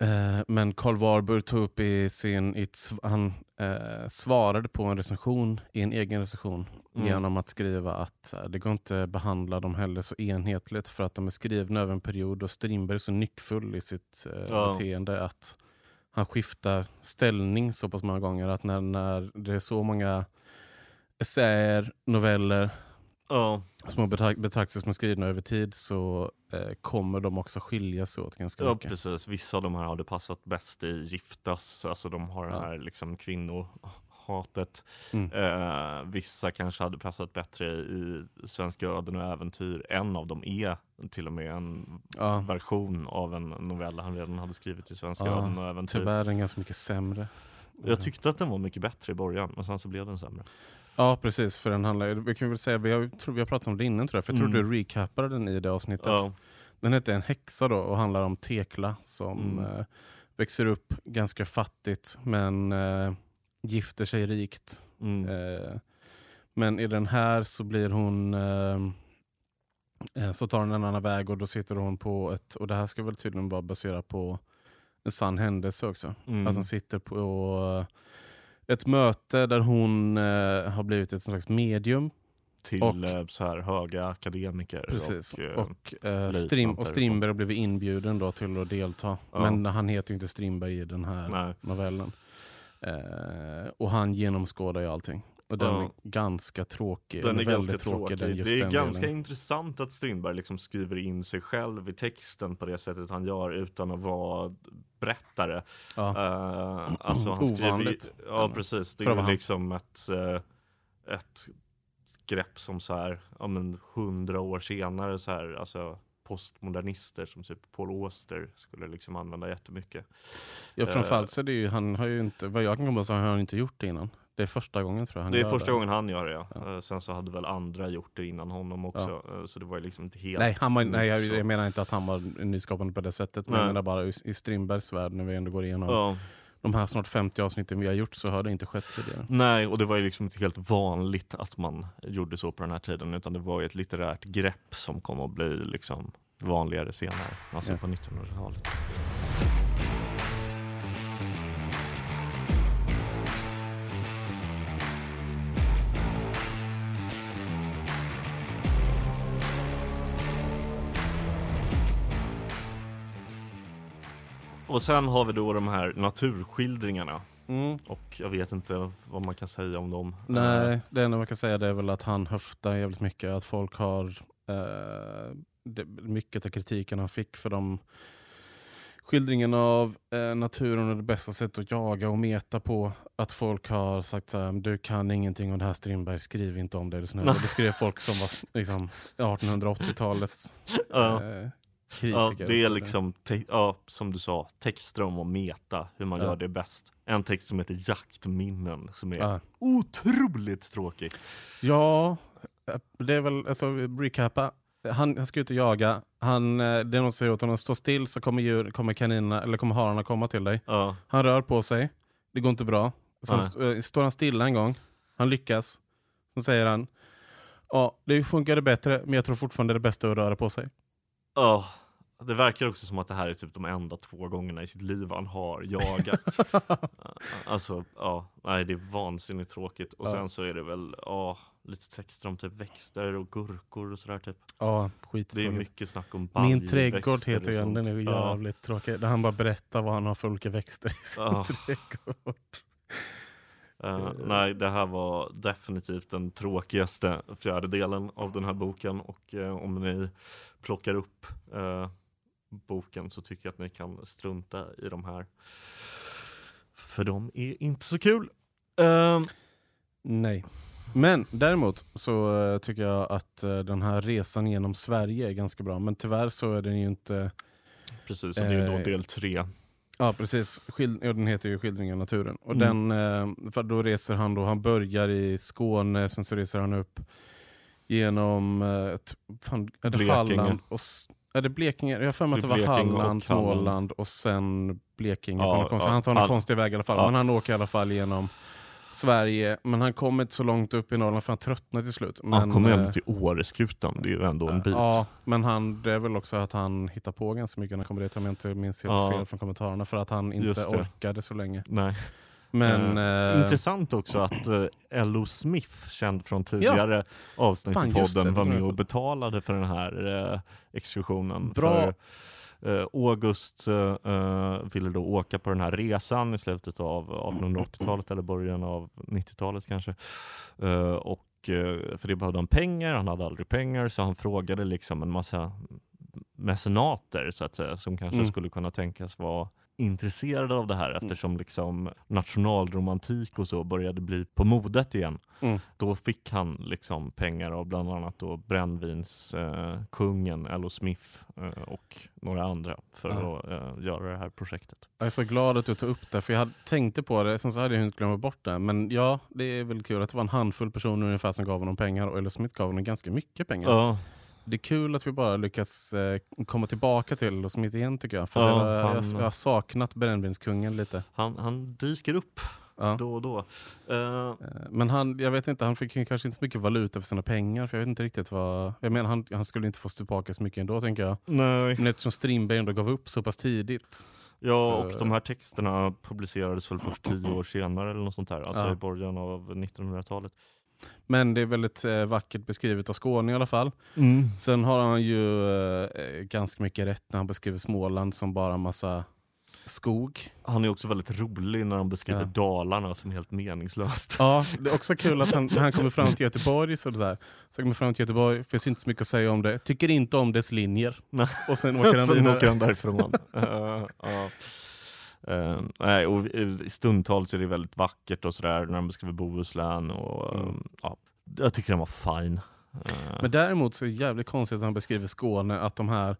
[SPEAKER 2] eh, men Karl Warburg tog upp i sin, i han eh, svarade på en recension i en egen recension
[SPEAKER 1] Mm.
[SPEAKER 2] genom att skriva att här, det går inte att behandla dem heller så enhetligt för att de är skrivna över en period och Strindberg är så nyckfull i sitt eh,
[SPEAKER 1] Ja.
[SPEAKER 2] beteende att han skiftar ställning så pass många gånger att när, när det är så många essäer, noveller
[SPEAKER 1] ja,
[SPEAKER 2] som har betrak- betraktats som skrivna över tid så eh, kommer de också skilja sig åt ganska
[SPEAKER 1] ja
[SPEAKER 2] mycket.
[SPEAKER 1] precis. Vissa av de här hade passat bäst i Giftas, alltså de har det
[SPEAKER 2] Ja.
[SPEAKER 1] här liksom kvinnohatet.
[SPEAKER 2] Mm.
[SPEAKER 1] Eh, vissa kanske hade passat bättre i Svenska öden och äventyr. En av dem är till och med en
[SPEAKER 2] Ja,
[SPEAKER 1] version av en novell han redan hade skrivit i Svenska
[SPEAKER 2] Ja,
[SPEAKER 1] öden och äventyr.
[SPEAKER 2] tyvärr är den ganska mycket sämre.
[SPEAKER 1] Jag tyckte att den var mycket bättre i början, men sen så blev den sämre.
[SPEAKER 2] Ja precis, för den handlar, vi kan väl säga, vi har, tror vi har pratat om det innan tror jag, för jag tror
[SPEAKER 1] Mm.
[SPEAKER 2] du recapade den i det avsnittet.
[SPEAKER 1] Ja,
[SPEAKER 2] Den heter En häxa då och handlar om Tekla som
[SPEAKER 1] Mm.
[SPEAKER 2] eh, växer upp ganska fattigt men eh, gifter sig rikt.
[SPEAKER 1] mm,
[SPEAKER 2] Eh, men i den här så blir hon eh, eh, så tar hon en annan väg och då sitter hon på ett, och det här ska väl tydligen vara baserat på en sann händelse också.
[SPEAKER 1] mm.
[SPEAKER 2] Att hon sitter på ett möte där hon eh, har blivit ett slags medium.
[SPEAKER 1] till
[SPEAKER 2] och-
[SPEAKER 1] eh, så här höga akademiker.
[SPEAKER 2] Precis.
[SPEAKER 1] Och, eh,
[SPEAKER 2] Och, eh,
[SPEAKER 1] löjtnanter
[SPEAKER 2] Strim,
[SPEAKER 1] och
[SPEAKER 2] och. Strindberg har blivit inbjuden då till att delta.
[SPEAKER 1] Ja.
[SPEAKER 2] Men han heter ju inte Strindberg i den här
[SPEAKER 1] nej.
[SPEAKER 2] novellen. Eh, och han genomskådar ju allting. Och den
[SPEAKER 1] Ja.
[SPEAKER 2] är ganska tråkig.
[SPEAKER 1] Den är
[SPEAKER 2] väldigt
[SPEAKER 1] ganska tråkig.
[SPEAKER 2] just
[SPEAKER 1] det är ganska
[SPEAKER 2] delen.
[SPEAKER 1] intressant att Strindberg liksom skriver in sig själv i texten på det sättet han gör utan att vara berättare.
[SPEAKER 2] Ja.
[SPEAKER 1] Eh, alltså han skriver,
[SPEAKER 2] Ovanligt.
[SPEAKER 1] Ja precis, det är liksom ett, eh, ett grepp som så här, ja men hundra år senare så här, alltså postmodernister som typ Paul Auster skulle liksom använda jättemycket.
[SPEAKER 2] Ja, framförallt så är det ju, han har ju inte, vad jag kan komma så har han inte gjort det innan. Det är första gången tror jag han
[SPEAKER 1] det är
[SPEAKER 2] gör
[SPEAKER 1] första gången han gör det ja.
[SPEAKER 2] Ja.
[SPEAKER 1] Eh, Sen så hade väl andra gjort det innan honom också. Eh, Så det var ju liksom inte helt
[SPEAKER 2] Nej, han var, nej jag, jag menar inte att han var nyskapande på det sättet. Men
[SPEAKER 1] Nej.
[SPEAKER 2] jag menar bara i, i Strindbergs värld när vi ändå går igenom
[SPEAKER 1] Ja.
[SPEAKER 2] de här snart 50 avsnitten vi har gjort så har det inte skett tidigare.
[SPEAKER 1] Nej, och det var ju liksom inte helt vanligt att man gjorde så på den här tiden, utan det var ju ett litterärt grepp som kom att bli liksom vanligare senare, alltså
[SPEAKER 2] Ja.
[SPEAKER 1] på 1900-talet. Och sen har vi då de här naturskildringarna. Och jag vet inte vad man kan säga om dem.
[SPEAKER 2] Nej, det enda man kan säga det är väl att han höftar jävligt mycket. Att folk har eh, det, mycket av kritiken han fick för de skildringen av eh, naturen och det bästa sättet att jaga och meta på. Att folk har sagt så här, du kan ingenting om det här Strindberg, skriv inte om det. Det, snälla." det skrev folk som var liksom 1880-talets
[SPEAKER 1] Ja.
[SPEAKER 2] eh,
[SPEAKER 1] Ja, det är liksom, ja, som du sa, texter om att meta, hur man
[SPEAKER 2] Ja.
[SPEAKER 1] gör det bäst. En text som heter Jaktminnen, som är
[SPEAKER 2] Ja.
[SPEAKER 1] otroligt tråkig.
[SPEAKER 2] Ja, det är väl, alltså recapa. Han, han ska ut och jaga. Han, eh, det är någon som säger åt honom, stå still så kommer, djur, kommer kaninerna, eller kommer hararna komma till dig.
[SPEAKER 1] Ja,
[SPEAKER 2] Han rör på sig, det går inte bra. Sen eh, står han stilla en gång, han lyckas. Sen säger han, ja det funkade bättre men jag tror fortfarande det är bästa att röra på sig.
[SPEAKER 1] Ja, det verkar också som att det här är typ de enda två gångerna i sitt liv han har jagat. alltså, ja, nej det är vansinnigt tråkigt. Och
[SPEAKER 2] Ja.
[SPEAKER 1] sen så är det väl, ja, lite texter om typ växter och gurkor och sådär typ.
[SPEAKER 2] Ja,
[SPEAKER 1] Det är
[SPEAKER 2] skittråkigt.
[SPEAKER 1] mycket snack om
[SPEAKER 2] Min
[SPEAKER 1] baljväxter
[SPEAKER 2] trädgård
[SPEAKER 1] och
[SPEAKER 2] heter ju den, är ju
[SPEAKER 1] Ja.
[SPEAKER 2] jävligt tråkig. Där han bara berättar vad han har för olika växter i sin trädgård.
[SPEAKER 1] Eh, nej, det här var definitivt den tråkigaste fjärdedelen av den här boken och eh, om ni plockar upp eh, boken så tycker jag att ni kan strunta i de här. För de är inte så kul.
[SPEAKER 2] Nej. Men däremot så tycker jag att den här resan genom Sverige är ganska bra. Men tyvärr så är den ju inte...
[SPEAKER 1] precis, och det är då
[SPEAKER 2] Eh,
[SPEAKER 1] del tre.
[SPEAKER 2] Ja precis, Skild... ja, den heter ju Skildring av naturen. Och
[SPEAKER 1] Mm.
[SPEAKER 2] den, eh, för då reser han då, han börjar i Skåne, sen så reser han upp genom eh, fan, är det
[SPEAKER 1] Blekinge.
[SPEAKER 2] Halland och är det Blekinge? Jag har för mig att det var Halland,
[SPEAKER 1] Halland.
[SPEAKER 2] Småland och sen Blekinge.
[SPEAKER 1] Ja,
[SPEAKER 2] på någon konstig,
[SPEAKER 1] ja,
[SPEAKER 2] han tar någon
[SPEAKER 1] all-
[SPEAKER 2] konstig väg i alla fall.
[SPEAKER 1] ja.
[SPEAKER 2] Men han åker i alla fall genom Sverige. Men han kommer inte så långt upp i Norrland för han tröttnar till slut. Men,
[SPEAKER 1] Han kommer
[SPEAKER 2] eh,
[SPEAKER 1] ändå till Åreskutan, det är ju ändå en bit.
[SPEAKER 2] Ja, men han, det är väl också att han hittar på ganska mycket när han kommer dit om jag inte minns helt
[SPEAKER 1] Ja.
[SPEAKER 2] fel från kommentarerna. För att han inte orkade så länge.
[SPEAKER 1] Nej.
[SPEAKER 2] Men... eh,
[SPEAKER 1] Intressant också att uh, Ello Smith, känd från tidigare avsnitt
[SPEAKER 2] Fan,
[SPEAKER 1] i podden, var med och betalade för den här uh, exkursionen.
[SPEAKER 2] Bra.
[SPEAKER 1] För, eh, August eh, eh, ville då åka på den här resan i slutet av 1880-talet eller början av 90-talet kanske. Eh, och eh, för det behövde han pengar, han hade aldrig pengar så han frågade liksom en massa mecenater så att säga som kanske
[SPEAKER 2] Mm.
[SPEAKER 1] skulle kunna tänkas vara intresserade av det här eftersom liksom nationalromantik och så började bli på modet igen.
[SPEAKER 2] Mm.
[SPEAKER 1] Då fick han liksom pengar av bland annat då brännvinskungen eh, kungen Ello Smith eh, och några andra för
[SPEAKER 2] Ja.
[SPEAKER 1] att eh, göra det här projektet.
[SPEAKER 2] Jag är så glad att du tog upp det, för jag hade, tänkte på det, sen så hade jag hunnit glömma bort det. Men ja, det är väl kul att det var en handfull personer ungefär som gav honom pengar, och Ello Smith gav honom ganska mycket pengar.
[SPEAKER 1] Ja,
[SPEAKER 2] Det är kul att vi bara lyckats eh, komma tillbaka till Ello Smith igen tycker jag. För
[SPEAKER 1] Ja,
[SPEAKER 2] det var,
[SPEAKER 1] han-
[SPEAKER 2] jag, jag har saknat brännvinskungen lite.
[SPEAKER 1] han, han dyker upp
[SPEAKER 2] Ja.
[SPEAKER 1] då och då. Eh,
[SPEAKER 2] Men han, jag vet inte, han fick kanske inte så mycket valuta för sina pengar. För jag vet inte riktigt vad... Jag menar, han, han skulle inte få tillbaka så mycket ändå tänker jag.
[SPEAKER 1] nej.
[SPEAKER 2] Men eftersom Strindberg ändå gav upp så pass tidigt.
[SPEAKER 1] Ja,
[SPEAKER 2] Så-
[SPEAKER 1] och de här texterna publicerades väl först tio år senare eller något sånt där, alltså
[SPEAKER 2] Ja.
[SPEAKER 1] i början av 1900-talet.
[SPEAKER 2] Men det är väldigt eh, vackert beskrivet av Skåne i alla fall. Sen har han ju eh, ganska mycket rätt när han beskriver Småland som bara massa skog.
[SPEAKER 1] Han är också väldigt rolig när han beskriver
[SPEAKER 2] Ja.
[SPEAKER 1] Dalarna som helt meningslöst.
[SPEAKER 2] Ja, det är också kul att han, när han kommer fram till Göteborg så, det så, här, så kommer fram till Göteborg, finns inte så mycket att säga om det, tycker inte om dess linjer.
[SPEAKER 1] Nej.
[SPEAKER 2] Och sen åker han
[SPEAKER 1] Sen
[SPEAKER 2] vidare.
[SPEAKER 1] åker han därifrån. Eh, ja. Eh, nej, och i- stundtals är det väldigt vackert och sådär när han beskriver Bohuslän. Och,
[SPEAKER 2] Mm.
[SPEAKER 1] eh, ja, jag tycker den var fine. Eh,
[SPEAKER 2] Men däremot så är det jävligt konstigt att han beskriver Skåne att de här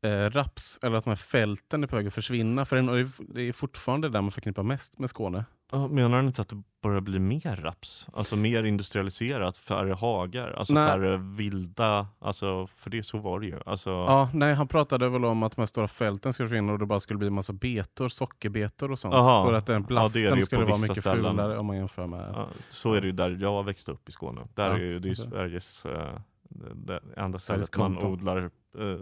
[SPEAKER 2] eh, raps, eller att de här fälten är på väg att försvinna. För det är- det fortfarande där man förknippar mest med Skåne.
[SPEAKER 1] ja, menar han inte att det börjar bli mer raps? Alltså mer industrialiserat, färre hagar, alltså
[SPEAKER 2] Nej.
[SPEAKER 1] färre vilda, alltså, för det så var det ju. Alltså,
[SPEAKER 2] Ja, nej, han pratade väl om att de här stora fälten skulle försvinna och det bara skulle bli massa betor, sockerbetor och sånt.
[SPEAKER 1] Aha.
[SPEAKER 2] Och att den blasten
[SPEAKER 1] det är det på
[SPEAKER 2] skulle vara mycket
[SPEAKER 1] ställen.
[SPEAKER 2] fulare om man jämför med...
[SPEAKER 1] Ja, så är det ju där jag växte upp i Skåne. Där
[SPEAKER 2] Ja,
[SPEAKER 1] är ju, det är ju Sveriges eh, det, det enda stället man odlar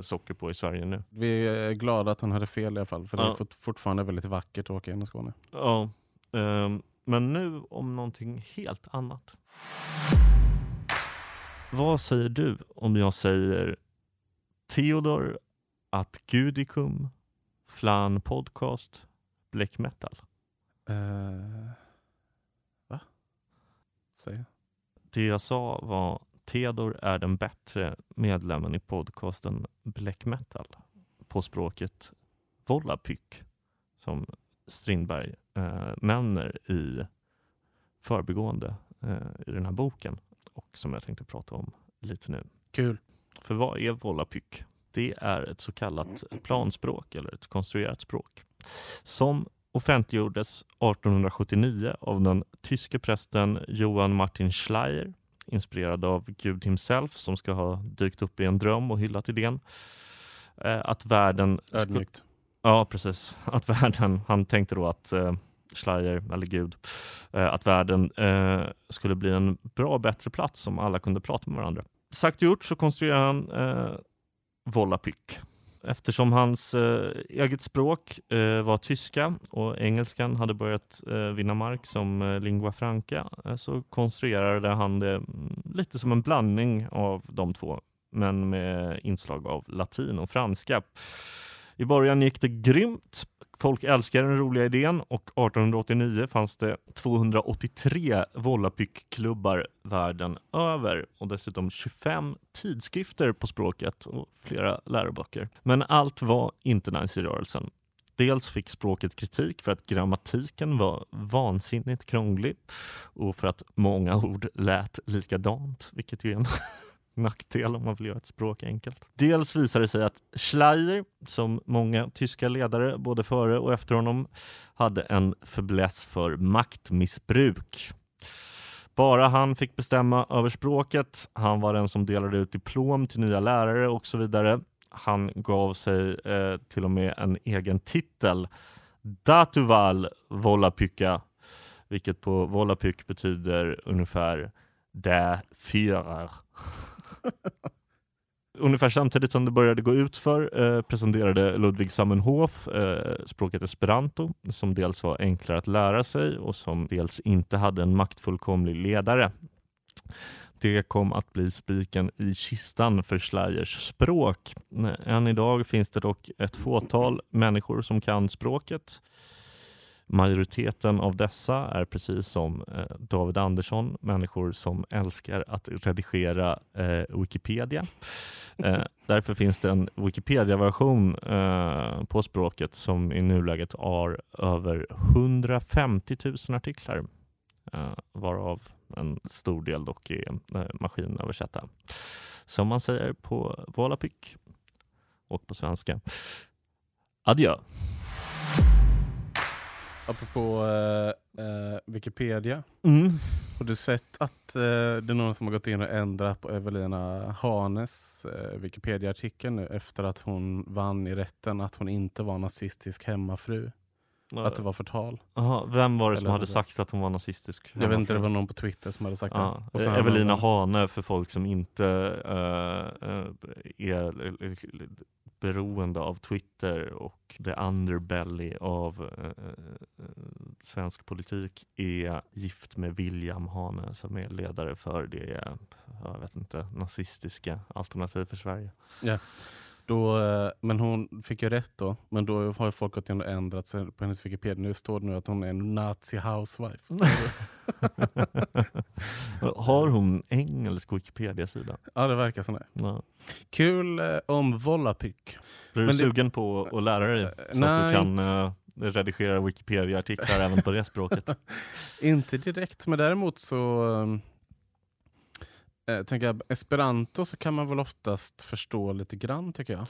[SPEAKER 1] socker på i Sverige nu.
[SPEAKER 2] Vi är glada att han hade fel i alla fall, för det
[SPEAKER 1] Ja.
[SPEAKER 2] är fort, fortfarande väldigt vackert att åka genom Skåne.
[SPEAKER 1] Ja, ehm, men nu om någonting helt annat. Vad säger du om jag säger Theodor att Gudicum, Flan Podcast, Black Metal?
[SPEAKER 2] Uh, va? Säger jag?
[SPEAKER 1] Det jag sa var Theodor är den bättre medlemmen i podcasten Black Metal på språket Volapyk som Strindberg eh, nämner i förbigående eh, i den här boken och som jag tänkte prata om lite nu.
[SPEAKER 2] Kul.
[SPEAKER 1] För vad är Volapyk? Det är ett så kallat planspråk eller ett konstruerat språk som offentliggjordes 1879 av den tyske prästen Johann Martin Schleyer inspirerad av Gud himself som ska ha dykt upp i en dröm och hyllat idén. Eh, att världen...
[SPEAKER 2] Ödmjukt.
[SPEAKER 1] Ja, precis. Att världen, han tänkte då att eh, Schleyer, eller Gud, eh, att världen eh, skulle bli en bra bättre plats om alla kunde prata med varandra. Sagt och gjort så konstruerade han eh, Volapyk. Eftersom hans eh, eget språk eh, var tyska och engelskan hade börjat eh, vinna mark som eh, lingua franca eh, så konstruerade han det mm, lite som en blandning av de två men med inslag av latin och franska. I början gick det grymt. Folk älskar den roliga idén och 1889 fanns det 283 Volapyk-klubbar världen över och dessutom 25 tidskrifter på språket och flera läroböcker. Men allt var inte nice i rörelsen. Dels fick språket kritik för att grammatiken var vansinnigt krånglig och för att många ord lät likadant, vilket ju är en nackdel om man vill göra ett språk enkelt. Dels visade det sig att Schleyer, som många tyska ledare både före och efter honom, hade en fäbless för maktmissbruk. Bara han fick bestämma över språket. Han var den som delade ut diplom till nya lärare och så vidare. Han gav sig eh, till och med en egen titel. Datuval Volapyka, vilket på Volapyk betyder ungefär Der Führer. Ungefär samtidigt som det började gå ut för eh, presenterade Ludwig Zamenhof eh, språket esperanto som dels var enklare att lära sig och som dels inte hade en maktfullkomlig ledare. Det kom att bli spiken i kistan för Schleiers språk. Än idag finns det dock ett fåtal människor som kan språket. Majoriteten av dessa är precis som eh, David Andersson människor som älskar att redigera eh, Wikipedia. Eh, därför finns det en Wikipedia-version eh, på språket som i nuläget har över 150 000 artiklar eh, varav en stor del dock är eh, maskinöversatta. Som man säger på Volapyk och på svenska. Adjö!
[SPEAKER 2] Apropå eh, eh, Wikipedia.
[SPEAKER 1] Mm.
[SPEAKER 2] Har du sett att eh, det är någon som har gått in och ändrat på Evelina Hanes eh, Wikipedia-artikel nu efter att hon vann i rätten att hon inte var nazistisk hemmafru? Att det var förtal.
[SPEAKER 1] Aha, vem var det som
[SPEAKER 2] Eller
[SPEAKER 1] hade
[SPEAKER 2] det-
[SPEAKER 1] sagt att hon var nazistisk?
[SPEAKER 2] Jag vet inte, det var någon på Twitter som hade sagt
[SPEAKER 1] Ja,
[SPEAKER 2] det. Och sen-
[SPEAKER 1] Evelina Hane för folk som inte eh, eh, är beroende av Twitter och the underbelly av eh, eh, svensk politik är gift med William Hane som är ledare för det jag vet inte, nazistiska alternativ för Sverige.
[SPEAKER 2] Då, eh, men hon fick ju rätt då. Men då har folk gått och ändrat sig på hennes Wikipedia. Nu står det nu att hon är en nazi housewife.
[SPEAKER 1] Har hon engelsk Wikipedia-sida?
[SPEAKER 2] ja, det verkar som det.
[SPEAKER 1] Ja.
[SPEAKER 2] Kul eh, om Volapyk.
[SPEAKER 1] Blir du
[SPEAKER 2] Men det-
[SPEAKER 1] sugen på att lära dig så att
[SPEAKER 2] nej,
[SPEAKER 1] du kan eh, redigera Wikipedia-artiklar även på det språket?
[SPEAKER 2] Inte direkt, men däremot så eh, tänker jag esperanto så kan man väl oftast förstå lite grann tycker jag.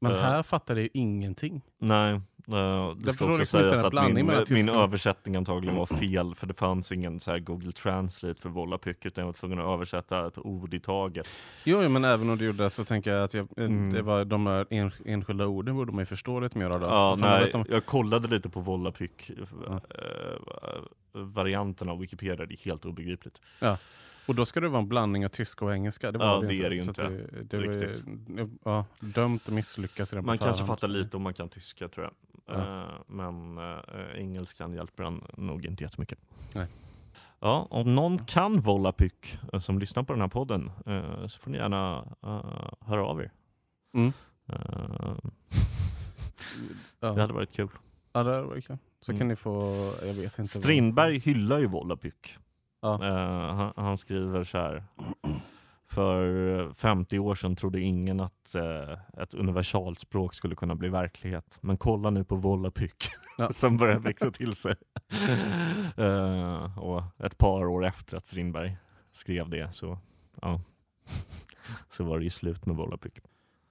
[SPEAKER 2] Men
[SPEAKER 1] Ja.
[SPEAKER 2] här fattar det ju ingenting.
[SPEAKER 1] Nej, eh, det
[SPEAKER 2] Jag
[SPEAKER 1] ska också
[SPEAKER 2] liksom
[SPEAKER 1] sägas att min, min översättning antagligen var fel för det fanns ingen så Google Translate för Volapyk utan jag var tvungen att översätta ett ord i taget.
[SPEAKER 2] Jo, men även om du gjorde det så tänker jag att jag, eh,
[SPEAKER 1] Mm.
[SPEAKER 2] det var de här en, enskilda orden borde man ju förstå lite mer av. Då.
[SPEAKER 1] Ja, nej,
[SPEAKER 2] om-
[SPEAKER 1] Jag kollade lite på Volapyk,
[SPEAKER 2] Ja.
[SPEAKER 1] eh, varianten av Wikipedia, det är helt obegripligt.
[SPEAKER 2] Och då ska det vara en blandning av tyska och engelska. Det var
[SPEAKER 1] Ja,
[SPEAKER 2] det,
[SPEAKER 1] det är det ju inte,
[SPEAKER 2] Det, det var
[SPEAKER 1] riktigt.
[SPEAKER 2] ja, dömt att misslyckas redan
[SPEAKER 1] Man kanske fattar lite om man kan tyska tror jag.
[SPEAKER 2] Ja.
[SPEAKER 1] Eh, men eh, engelskan hjälper en nog inte jättemycket.
[SPEAKER 2] Nej.
[SPEAKER 1] Ja, om någon kan Volapyk eh, som lyssnar på den här podden eh, så får ni gärna uh, höra av er.
[SPEAKER 2] Mm. Ja.
[SPEAKER 1] det hade varit kul.
[SPEAKER 2] Ja, det var kul. Så
[SPEAKER 1] Mm.
[SPEAKER 2] kan ni få, jag vet inte. vad-
[SPEAKER 1] Strindberg hyllar ju Volapyk.
[SPEAKER 2] Ja.
[SPEAKER 1] Eh, han, han skriver så här. För 50 år sedan trodde ingen att eh, ett universalspråk skulle kunna bli verklighet. Men kolla nu på Volapyk
[SPEAKER 2] Ja.
[SPEAKER 1] som börjar växa till sig. Eh, och ett par år efter att Strindberg skrev det så, ja, så var det ju slut med Volapyk.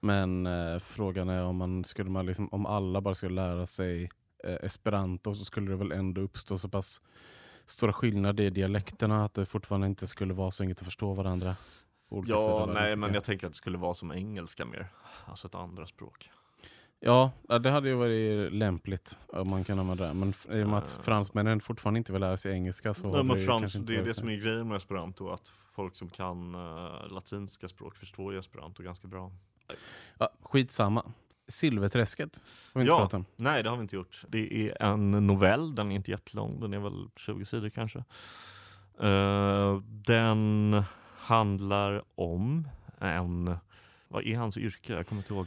[SPEAKER 2] Men eh, frågan är om, man, skulle man liksom, om alla bara skulle lära sig eh, esperanto så skulle det väl ändå uppstå så pass stora skillnader i dialekterna att det fortfarande inte skulle vara så enkelt att förstå varandra.
[SPEAKER 1] Ja, nej, men
[SPEAKER 2] jag.
[SPEAKER 1] tänker att det skulle vara som engelska mer. Alltså ett andra språk.
[SPEAKER 2] Ja, det hade ju varit lämpligt om man kan använda det. Men i och med att
[SPEAKER 1] Eh.
[SPEAKER 2] fransmännen fortfarande inte vill lära sig engelska så
[SPEAKER 1] Nej, men frans, det är det som är grejen med esperanto, att folk som kan uh, latinska språk förstår ju esperanto ganska bra.
[SPEAKER 2] Ja, skitsamma. Silverträsket har vi inte
[SPEAKER 1] Ja.
[SPEAKER 2] pratat om.
[SPEAKER 1] Nej, det har vi inte gjort. Det är en novell, den är inte jättelång, den är väl 20 sidor kanske. Eh, den handlar om en, vad är hans yrke? Jag kommer inte ihåg.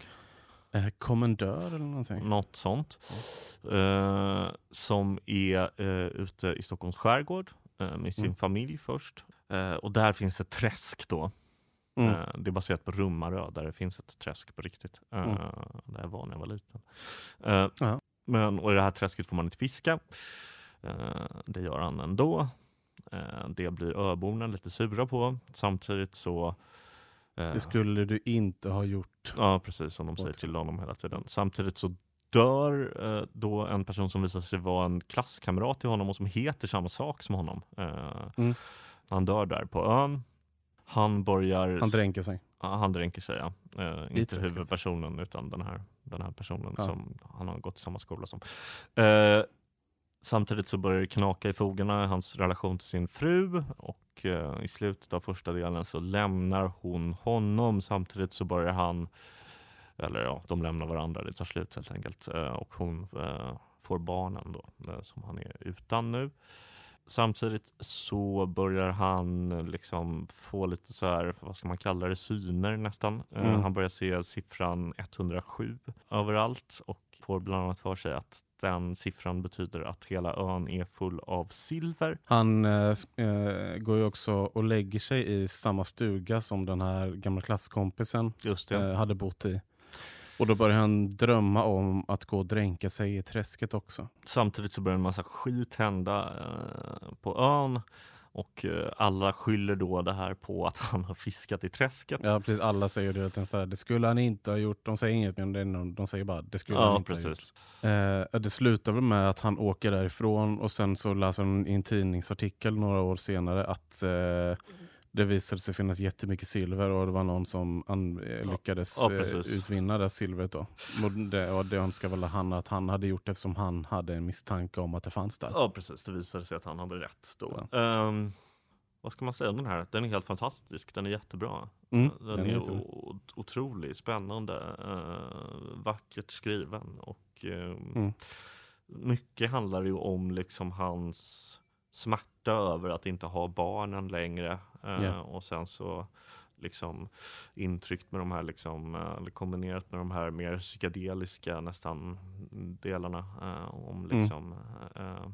[SPEAKER 2] Eh, kommendör eller någonting.
[SPEAKER 1] Något sånt. Eh, som är uh, ute i Stockholms skärgård eh, med sin
[SPEAKER 2] Mm.
[SPEAKER 1] familj först. Eh, och där finns ett träsk då.
[SPEAKER 2] Mm.
[SPEAKER 1] Eh, det är baserat på Rummarö där det finns ett träsk på riktigt. Eh,
[SPEAKER 2] Mm.
[SPEAKER 1] Där jag var när jag var liten.
[SPEAKER 2] Ja.
[SPEAKER 1] men, och i det här träsket får man inte fiska. Det gör han ändå. Det blir öborna lite sura på. Samtidigt så
[SPEAKER 2] Det skulle du inte ha gjort.
[SPEAKER 1] Ja, precis som de säger till honom hela tiden. Samtidigt så dör eh, då en person som visar sig vara en klasskamrat till honom och som heter samma sak som honom. Eh,
[SPEAKER 2] Mm.
[SPEAKER 1] Han dör där på ön. Han börjar...
[SPEAKER 2] Han dränker sig.
[SPEAKER 1] Ja, han dränker sig, ja. Eh, inte
[SPEAKER 2] träsket.
[SPEAKER 1] huvudpersonen utan den här, den här personen
[SPEAKER 2] Ja.
[SPEAKER 1] som han har gått i samma skola som. Eh, samtidigt så börjar det knaka i fogarna i hans relation till sin fru och eh, i slutet av första delen så lämnar hon honom. Samtidigt så börjar han, eller ja, de lämnar varandra, det tar slut helt enkelt. Eh, och hon eh, får barnen då, eh, som han är utan nu. Samtidigt så börjar han liksom få lite så här, vad ska man kalla det, syner nästan. Eh,
[SPEAKER 2] Mm.
[SPEAKER 1] Han börjar se siffran 107 överallt och får bland annat för sig att den siffran betyder att hela ön är full av silver.
[SPEAKER 2] Han eh, eh, går ju också och lägger sig i samma stuga som den här gamla klasskompisen eh, hade bott i. Och då börjar han drömma om att gå och dränka sig i träsket också.
[SPEAKER 1] Samtidigt så börjar en massa skit hända eh, på ön och eh, alla skyller då det här på att han har fiskat i träsket.
[SPEAKER 2] Ja, precis. Alla säger det, så här, det skulle han inte ha gjort. De säger inget, men någon, de säger bara det skulle han
[SPEAKER 1] Ja,
[SPEAKER 2] inte ha gjort.
[SPEAKER 1] precis.
[SPEAKER 2] Eh, det slutar väl med att han åker därifrån och sen så läser han i en tidningsartikel några år senare att eh, det visade sig finnas jättemycket silver och det var någon som
[SPEAKER 1] Ja.
[SPEAKER 2] lyckades
[SPEAKER 1] Ja,
[SPEAKER 2] eh, utvinna det silvret. Då. Och det, och det önskar väl han att han hade gjort eftersom han hade en misstanke om att det fanns där.
[SPEAKER 1] Ja, precis. Det visade sig att han hade rätt då. Ehm, vad ska man säga om den här? Den är helt fantastisk. Den är jättebra.
[SPEAKER 2] Mm,
[SPEAKER 1] Den,
[SPEAKER 2] den
[SPEAKER 1] är
[SPEAKER 2] är
[SPEAKER 1] otrolig, spännande, eh, vackert skriven och eh,
[SPEAKER 2] Mm.
[SPEAKER 1] mycket handlar ju om liksom hans smärta över att inte ha barnen längre
[SPEAKER 2] Ja.
[SPEAKER 1] och sen så liksom intryckt med de här liksom, eh, eller kombinerat med de här mer psykedeliska nästan delarna eh, om
[SPEAKER 2] Mm.
[SPEAKER 1] liksom eh,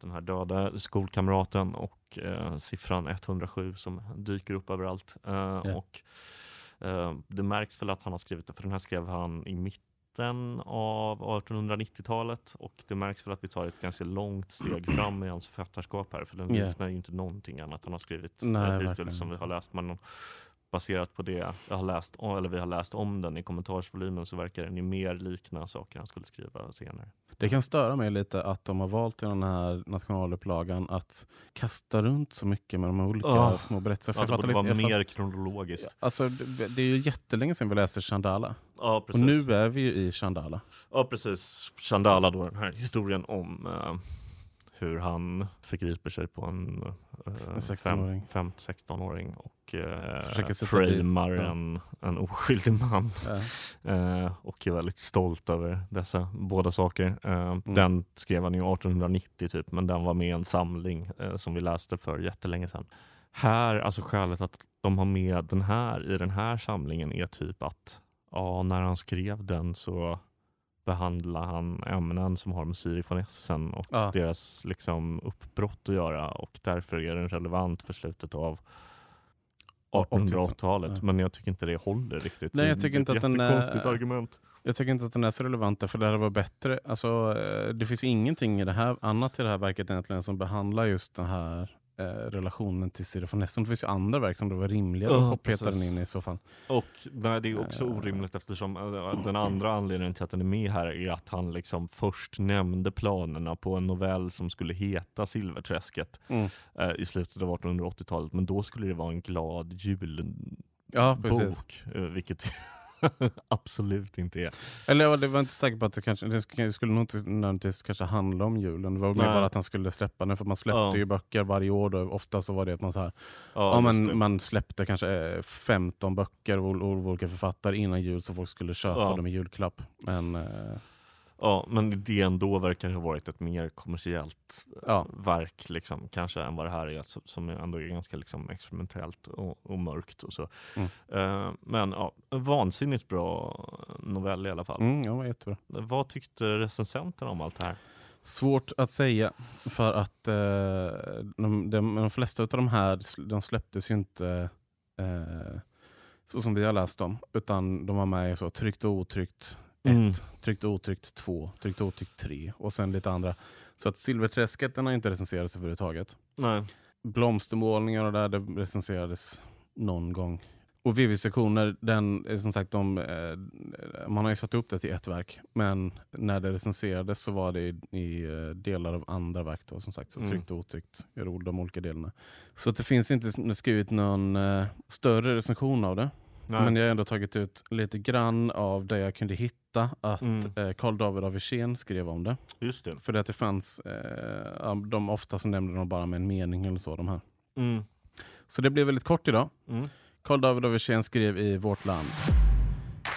[SPEAKER 1] den här döda skolkamraten och siffran 107 som dyker upp överallt.
[SPEAKER 2] Ja.
[SPEAKER 1] och, det märks väl att han har skrivit det, för den här skrev han i mitten av 1890-talet och det märks väl att vi tar ett ganska långt steg fram i hans författarskap här, för den
[SPEAKER 2] Ja.
[SPEAKER 1] liknar ju inte någonting annat han har skrivit
[SPEAKER 2] Nej,
[SPEAKER 1] hittills som vi har läst. Men baserat på det jag har läst, eller vi har läst om den i kommentarsvolymen så verkar den ju mer likna saker han skulle skriva senare.
[SPEAKER 2] Det kan störa mig lite att de har valt i den här nationalupplagan att kasta runt så mycket med de olika
[SPEAKER 1] Ja.
[SPEAKER 2] små berättelserna. För
[SPEAKER 1] Ja, det borde vara
[SPEAKER 2] liksom-
[SPEAKER 1] mer kronologiskt.
[SPEAKER 2] Alltså, det, är ju jättelänge sedan vi läste Chandala.
[SPEAKER 1] Ja, precis.
[SPEAKER 2] Och nu är vi ju i Chandala.
[SPEAKER 1] Ja, precis. Chandala då, den här historien om eh, hur han förgriper sig på en eh,
[SPEAKER 2] En 16-åring.
[SPEAKER 1] 5-16-åring och eh, framar en, en oskyldig man.
[SPEAKER 2] Ja.
[SPEAKER 1] Eh, och är väldigt stolt över dessa båda saker. Eh, Den skrev han ju 1890 typ, men den var med i en samling eh, som vi läste för jättelänge sedan. Här, alltså skälet att de har med den här i den här samlingen är typ att ja, när han skrev den så behandlar han ämnen som har med Sirifonessen och
[SPEAKER 2] Ja.
[SPEAKER 1] deras liksom uppbrott att göra och därför är den relevant för slutet av 1880-talet.
[SPEAKER 2] Ja.
[SPEAKER 1] Men jag tycker inte det håller riktigt.
[SPEAKER 2] Nej, jag tycker inte att den är-
[SPEAKER 1] argument.
[SPEAKER 2] Jag tycker inte att den är så relevant för det hade varit bättre. Alltså, eh, det finns ingenting i det här, annat i det här verket egentligen som behandlar just den här eh, relationen till Sirifonessen. Det finns ju andra verk som det var rimligare
[SPEAKER 1] Ja,
[SPEAKER 2] att peta den in i så fall.
[SPEAKER 1] Och nej, det är också
[SPEAKER 2] Eh.
[SPEAKER 1] orimligt eftersom eh, den andra anledningen till att den är med här är att han liksom först nämnde planerna på en novell som skulle heta Silverträsket
[SPEAKER 2] Mm.
[SPEAKER 1] eh, i slutet av 1880-talet. Men då skulle det vara en glad julbok,
[SPEAKER 2] Ja,
[SPEAKER 1] eh, vilket absolut inte är.
[SPEAKER 2] Eller jag var, inte säker på att det kanske det sk- det skulle nog inte nödvändigtvis kanske handla om julen. Det var mer bara att han skulle släppa den. För man släppte
[SPEAKER 1] Ja.
[SPEAKER 2] ju böcker varje år. Då. Ofta så var det att man, så här,
[SPEAKER 1] Ja,
[SPEAKER 2] ja,
[SPEAKER 1] det.
[SPEAKER 2] man, släppte kanske eh, 15 böcker av ol- av olika författare innan jul så folk skulle köpa
[SPEAKER 1] Ja.
[SPEAKER 2] dem i julklapp. Men eh,
[SPEAKER 1] ja, men idén då verkar ha varit ett mer kommersiellt
[SPEAKER 2] ja,
[SPEAKER 1] verk liksom, kanske än vad det här är som- ändå är ganska liksom, experimentellt och, och mörkt. Och så.
[SPEAKER 2] Mm.
[SPEAKER 1] Eh, men ja, vansinnigt bra novell i alla fall.
[SPEAKER 2] mm, ja, det jättebra.
[SPEAKER 1] Vad tyckte recensenten om allt det här?
[SPEAKER 2] Svårt att säga för att eh, de, de, de flesta av de här de släpptes ju inte eh, så som vi har läst dem. Utan de var med i så tryckt och otryckt
[SPEAKER 1] Mm.
[SPEAKER 2] 1, tryckt otryckt 2, tryckt och otryckt 3 och sen lite andra. Så att Silverträsket den har inte recenserats överhuvudtaget.
[SPEAKER 1] Nej.
[SPEAKER 2] Blomstermålningar och där det recenserades någon gång. Och VV-sektioner, den, är som sagt, de, eh, man har ju satt upp det till ett verk. Men när det recenserades så var det i, i eh, delar av andra verk. Då, som sagt, så
[SPEAKER 1] Mm.
[SPEAKER 2] tryckt och otryckt i de olika delarna. Så det finns inte skrivit någon eh, större recension av det.
[SPEAKER 1] Nej.
[SPEAKER 2] Men jag har ändå tagit ut lite grann av det jag kunde hitta. Att
[SPEAKER 1] Mm.
[SPEAKER 2] eh, Carl David av Wirsén skrev om det.
[SPEAKER 1] Just det.
[SPEAKER 2] För att det fanns, eh, de ofta så nämnde de bara med en mening eller så. De här.
[SPEAKER 1] Mm.
[SPEAKER 2] Så det blev väldigt kort idag.
[SPEAKER 1] Mm.
[SPEAKER 2] Carl David av Wirsén skrev i Vårt Land.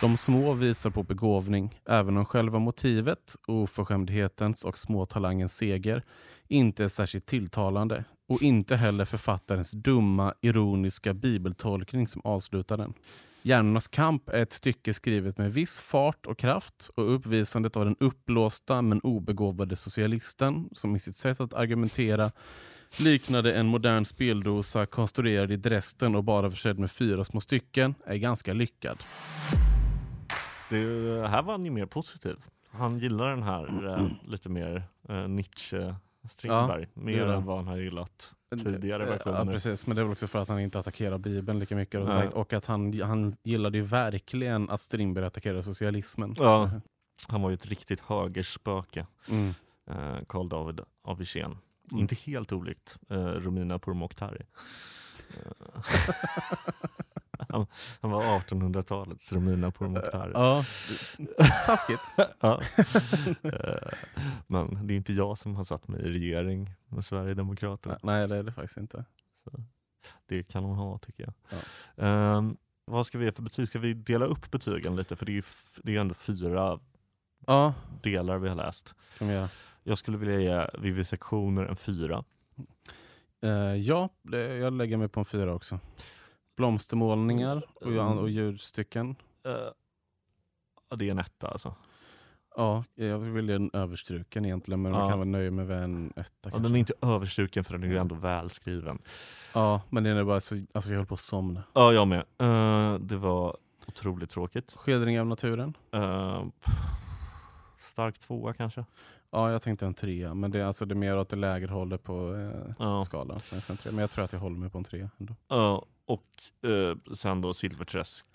[SPEAKER 2] De små visar på begåvning, även om själva motivet, oförskämdhetens och småtalangens seger, inte är särskilt tilltalande och inte heller författarens dumma, ironiska bibeltolkning som avslutar den. Hjärnornas kamp är ett stycke skrivet med viss fart och kraft och uppvisandet av den uppblåsta men obegåvade socialisten som i sitt sätt att argumentera liknade en modern speldosa konstruerad i Dresden och bara försedd med fyra små stycken är ganska lyckad.
[SPEAKER 1] Det, här var han ju mer positiv. Han gillar den här eh, lite mer eh, Nietzsche Strindberg. mer
[SPEAKER 2] gör han.
[SPEAKER 1] än vad han har gillat tidigare
[SPEAKER 2] Ja,
[SPEAKER 1] versioner.
[SPEAKER 2] precis. Men det är väl också för att han inte attackerar Bibeln lika mycket. Och, sagt, och att han, han gillade ju verkligen att Strindberg attackerade socialismen.
[SPEAKER 1] Ja. Han var ju ett riktigt högerspöke,
[SPEAKER 2] Mm.
[SPEAKER 1] eh, David av Wirsén.
[SPEAKER 2] Mm.
[SPEAKER 1] Inte helt olikt eh, Romina Pourmokhtari. Han, han var 1800-talets Romina Pourmokhtari.
[SPEAKER 2] Ja, taskigt.
[SPEAKER 1] Ja. Eh, Men det är inte jag som har satt mig i regering med Sverigedemokraterna.
[SPEAKER 2] Nej, det är det faktiskt inte.
[SPEAKER 1] Det kan hon ha tycker jag.
[SPEAKER 2] Ja.
[SPEAKER 1] Ehm, vad ska vi ge för betyg? Ska vi dela upp betygen lite? För det är ju det är ändå fyra
[SPEAKER 2] Ja,
[SPEAKER 1] delar vi har läst.
[SPEAKER 2] kan vi göra.
[SPEAKER 1] Jag skulle vilja ge vivisektioner en fyra.
[SPEAKER 2] Eh, ja, det, jag lägger mig på en fyra också. Blomstermålningar och,
[SPEAKER 1] Mm.
[SPEAKER 2] och ljudstycken.
[SPEAKER 1] Uh, ja, det är en etta alltså.
[SPEAKER 2] Ja, jag vill ge en överstruken egentligen, men man
[SPEAKER 1] Ja.
[SPEAKER 2] kan vara nöjd med en etta.
[SPEAKER 1] Ja,
[SPEAKER 2] kanske.
[SPEAKER 1] den är inte överstruken för den är ju ändå välskriven.
[SPEAKER 2] Ja, men den är bara så, alltså jag höll på att somna.
[SPEAKER 1] Ja, jag med. Eh, det var otroligt tråkigt.
[SPEAKER 2] Skildring av naturen.
[SPEAKER 1] Uh, stark tvåa kanske.
[SPEAKER 2] Ja, jag tänkte en trea, men det är, alltså, det är mer åt det lägre hållet på eh,
[SPEAKER 1] Ja.
[SPEAKER 2] skalan. Men jag tror att jag håller mig på en trea ändå.
[SPEAKER 1] Ja, och eh, sen då Silverträsk.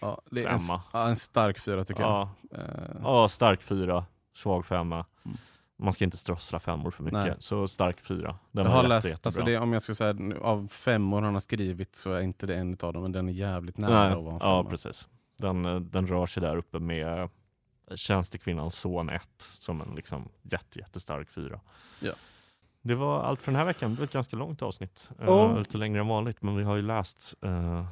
[SPEAKER 2] Ja, det är en,
[SPEAKER 1] Femma.
[SPEAKER 2] ja, en stark fyra tycker
[SPEAKER 1] Ja,
[SPEAKER 2] jag. Eh,
[SPEAKER 1] ja, stark fyra, svag femma.
[SPEAKER 2] Mm.
[SPEAKER 1] Man ska inte strössla femmor för mycket,
[SPEAKER 2] Nej.
[SPEAKER 1] så stark fyra. Den
[SPEAKER 2] jag har läst,
[SPEAKER 1] jättebra.
[SPEAKER 2] alltså det, om jag ska säga av femmor han har skrivit så är inte det en av dem, men den är jävligt nära
[SPEAKER 1] Nej,
[SPEAKER 2] att vara en
[SPEAKER 1] ja,
[SPEAKER 2] femma.
[SPEAKER 1] precis. Den, eh, den rör sig där uppe med eh, Tjänstekvinnans son 1 som en liksom jätte, jättestark fyra.
[SPEAKER 2] Ja.
[SPEAKER 1] Det var allt för den här veckan. Det var ett ganska långt avsnitt. Eh,
[SPEAKER 2] Ja.
[SPEAKER 1] lite längre än vanligt, men vi har ju läst eh,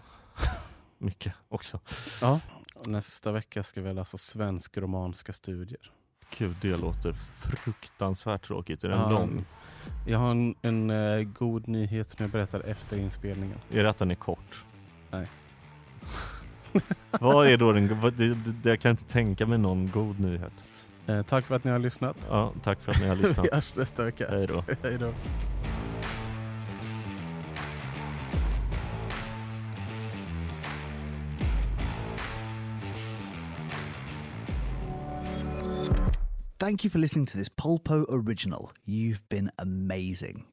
[SPEAKER 1] mycket också.
[SPEAKER 2] Ja. Nästa vecka ska vi läsa svensk-romanska studier.
[SPEAKER 1] Gud, det låter fruktansvärt tråkigt. Är den
[SPEAKER 2] Ja,
[SPEAKER 1] lång?
[SPEAKER 2] Jag har en, en eh, god nyhet som jag berättar efter inspelningen.
[SPEAKER 1] Är det att den är kort?
[SPEAKER 2] Nej.
[SPEAKER 1] vad är då den... Vad, det, det, jag kan inte tänka mig någon god nyhet.
[SPEAKER 2] Eh, tack för att ni har lyssnat.
[SPEAKER 1] Ja, tack för att ni har lyssnat.
[SPEAKER 2] Vi hörs nästa vecka.
[SPEAKER 1] Hej då.
[SPEAKER 2] Hej då.
[SPEAKER 3] Thank you for listening to this Polpo original. You've been amazing.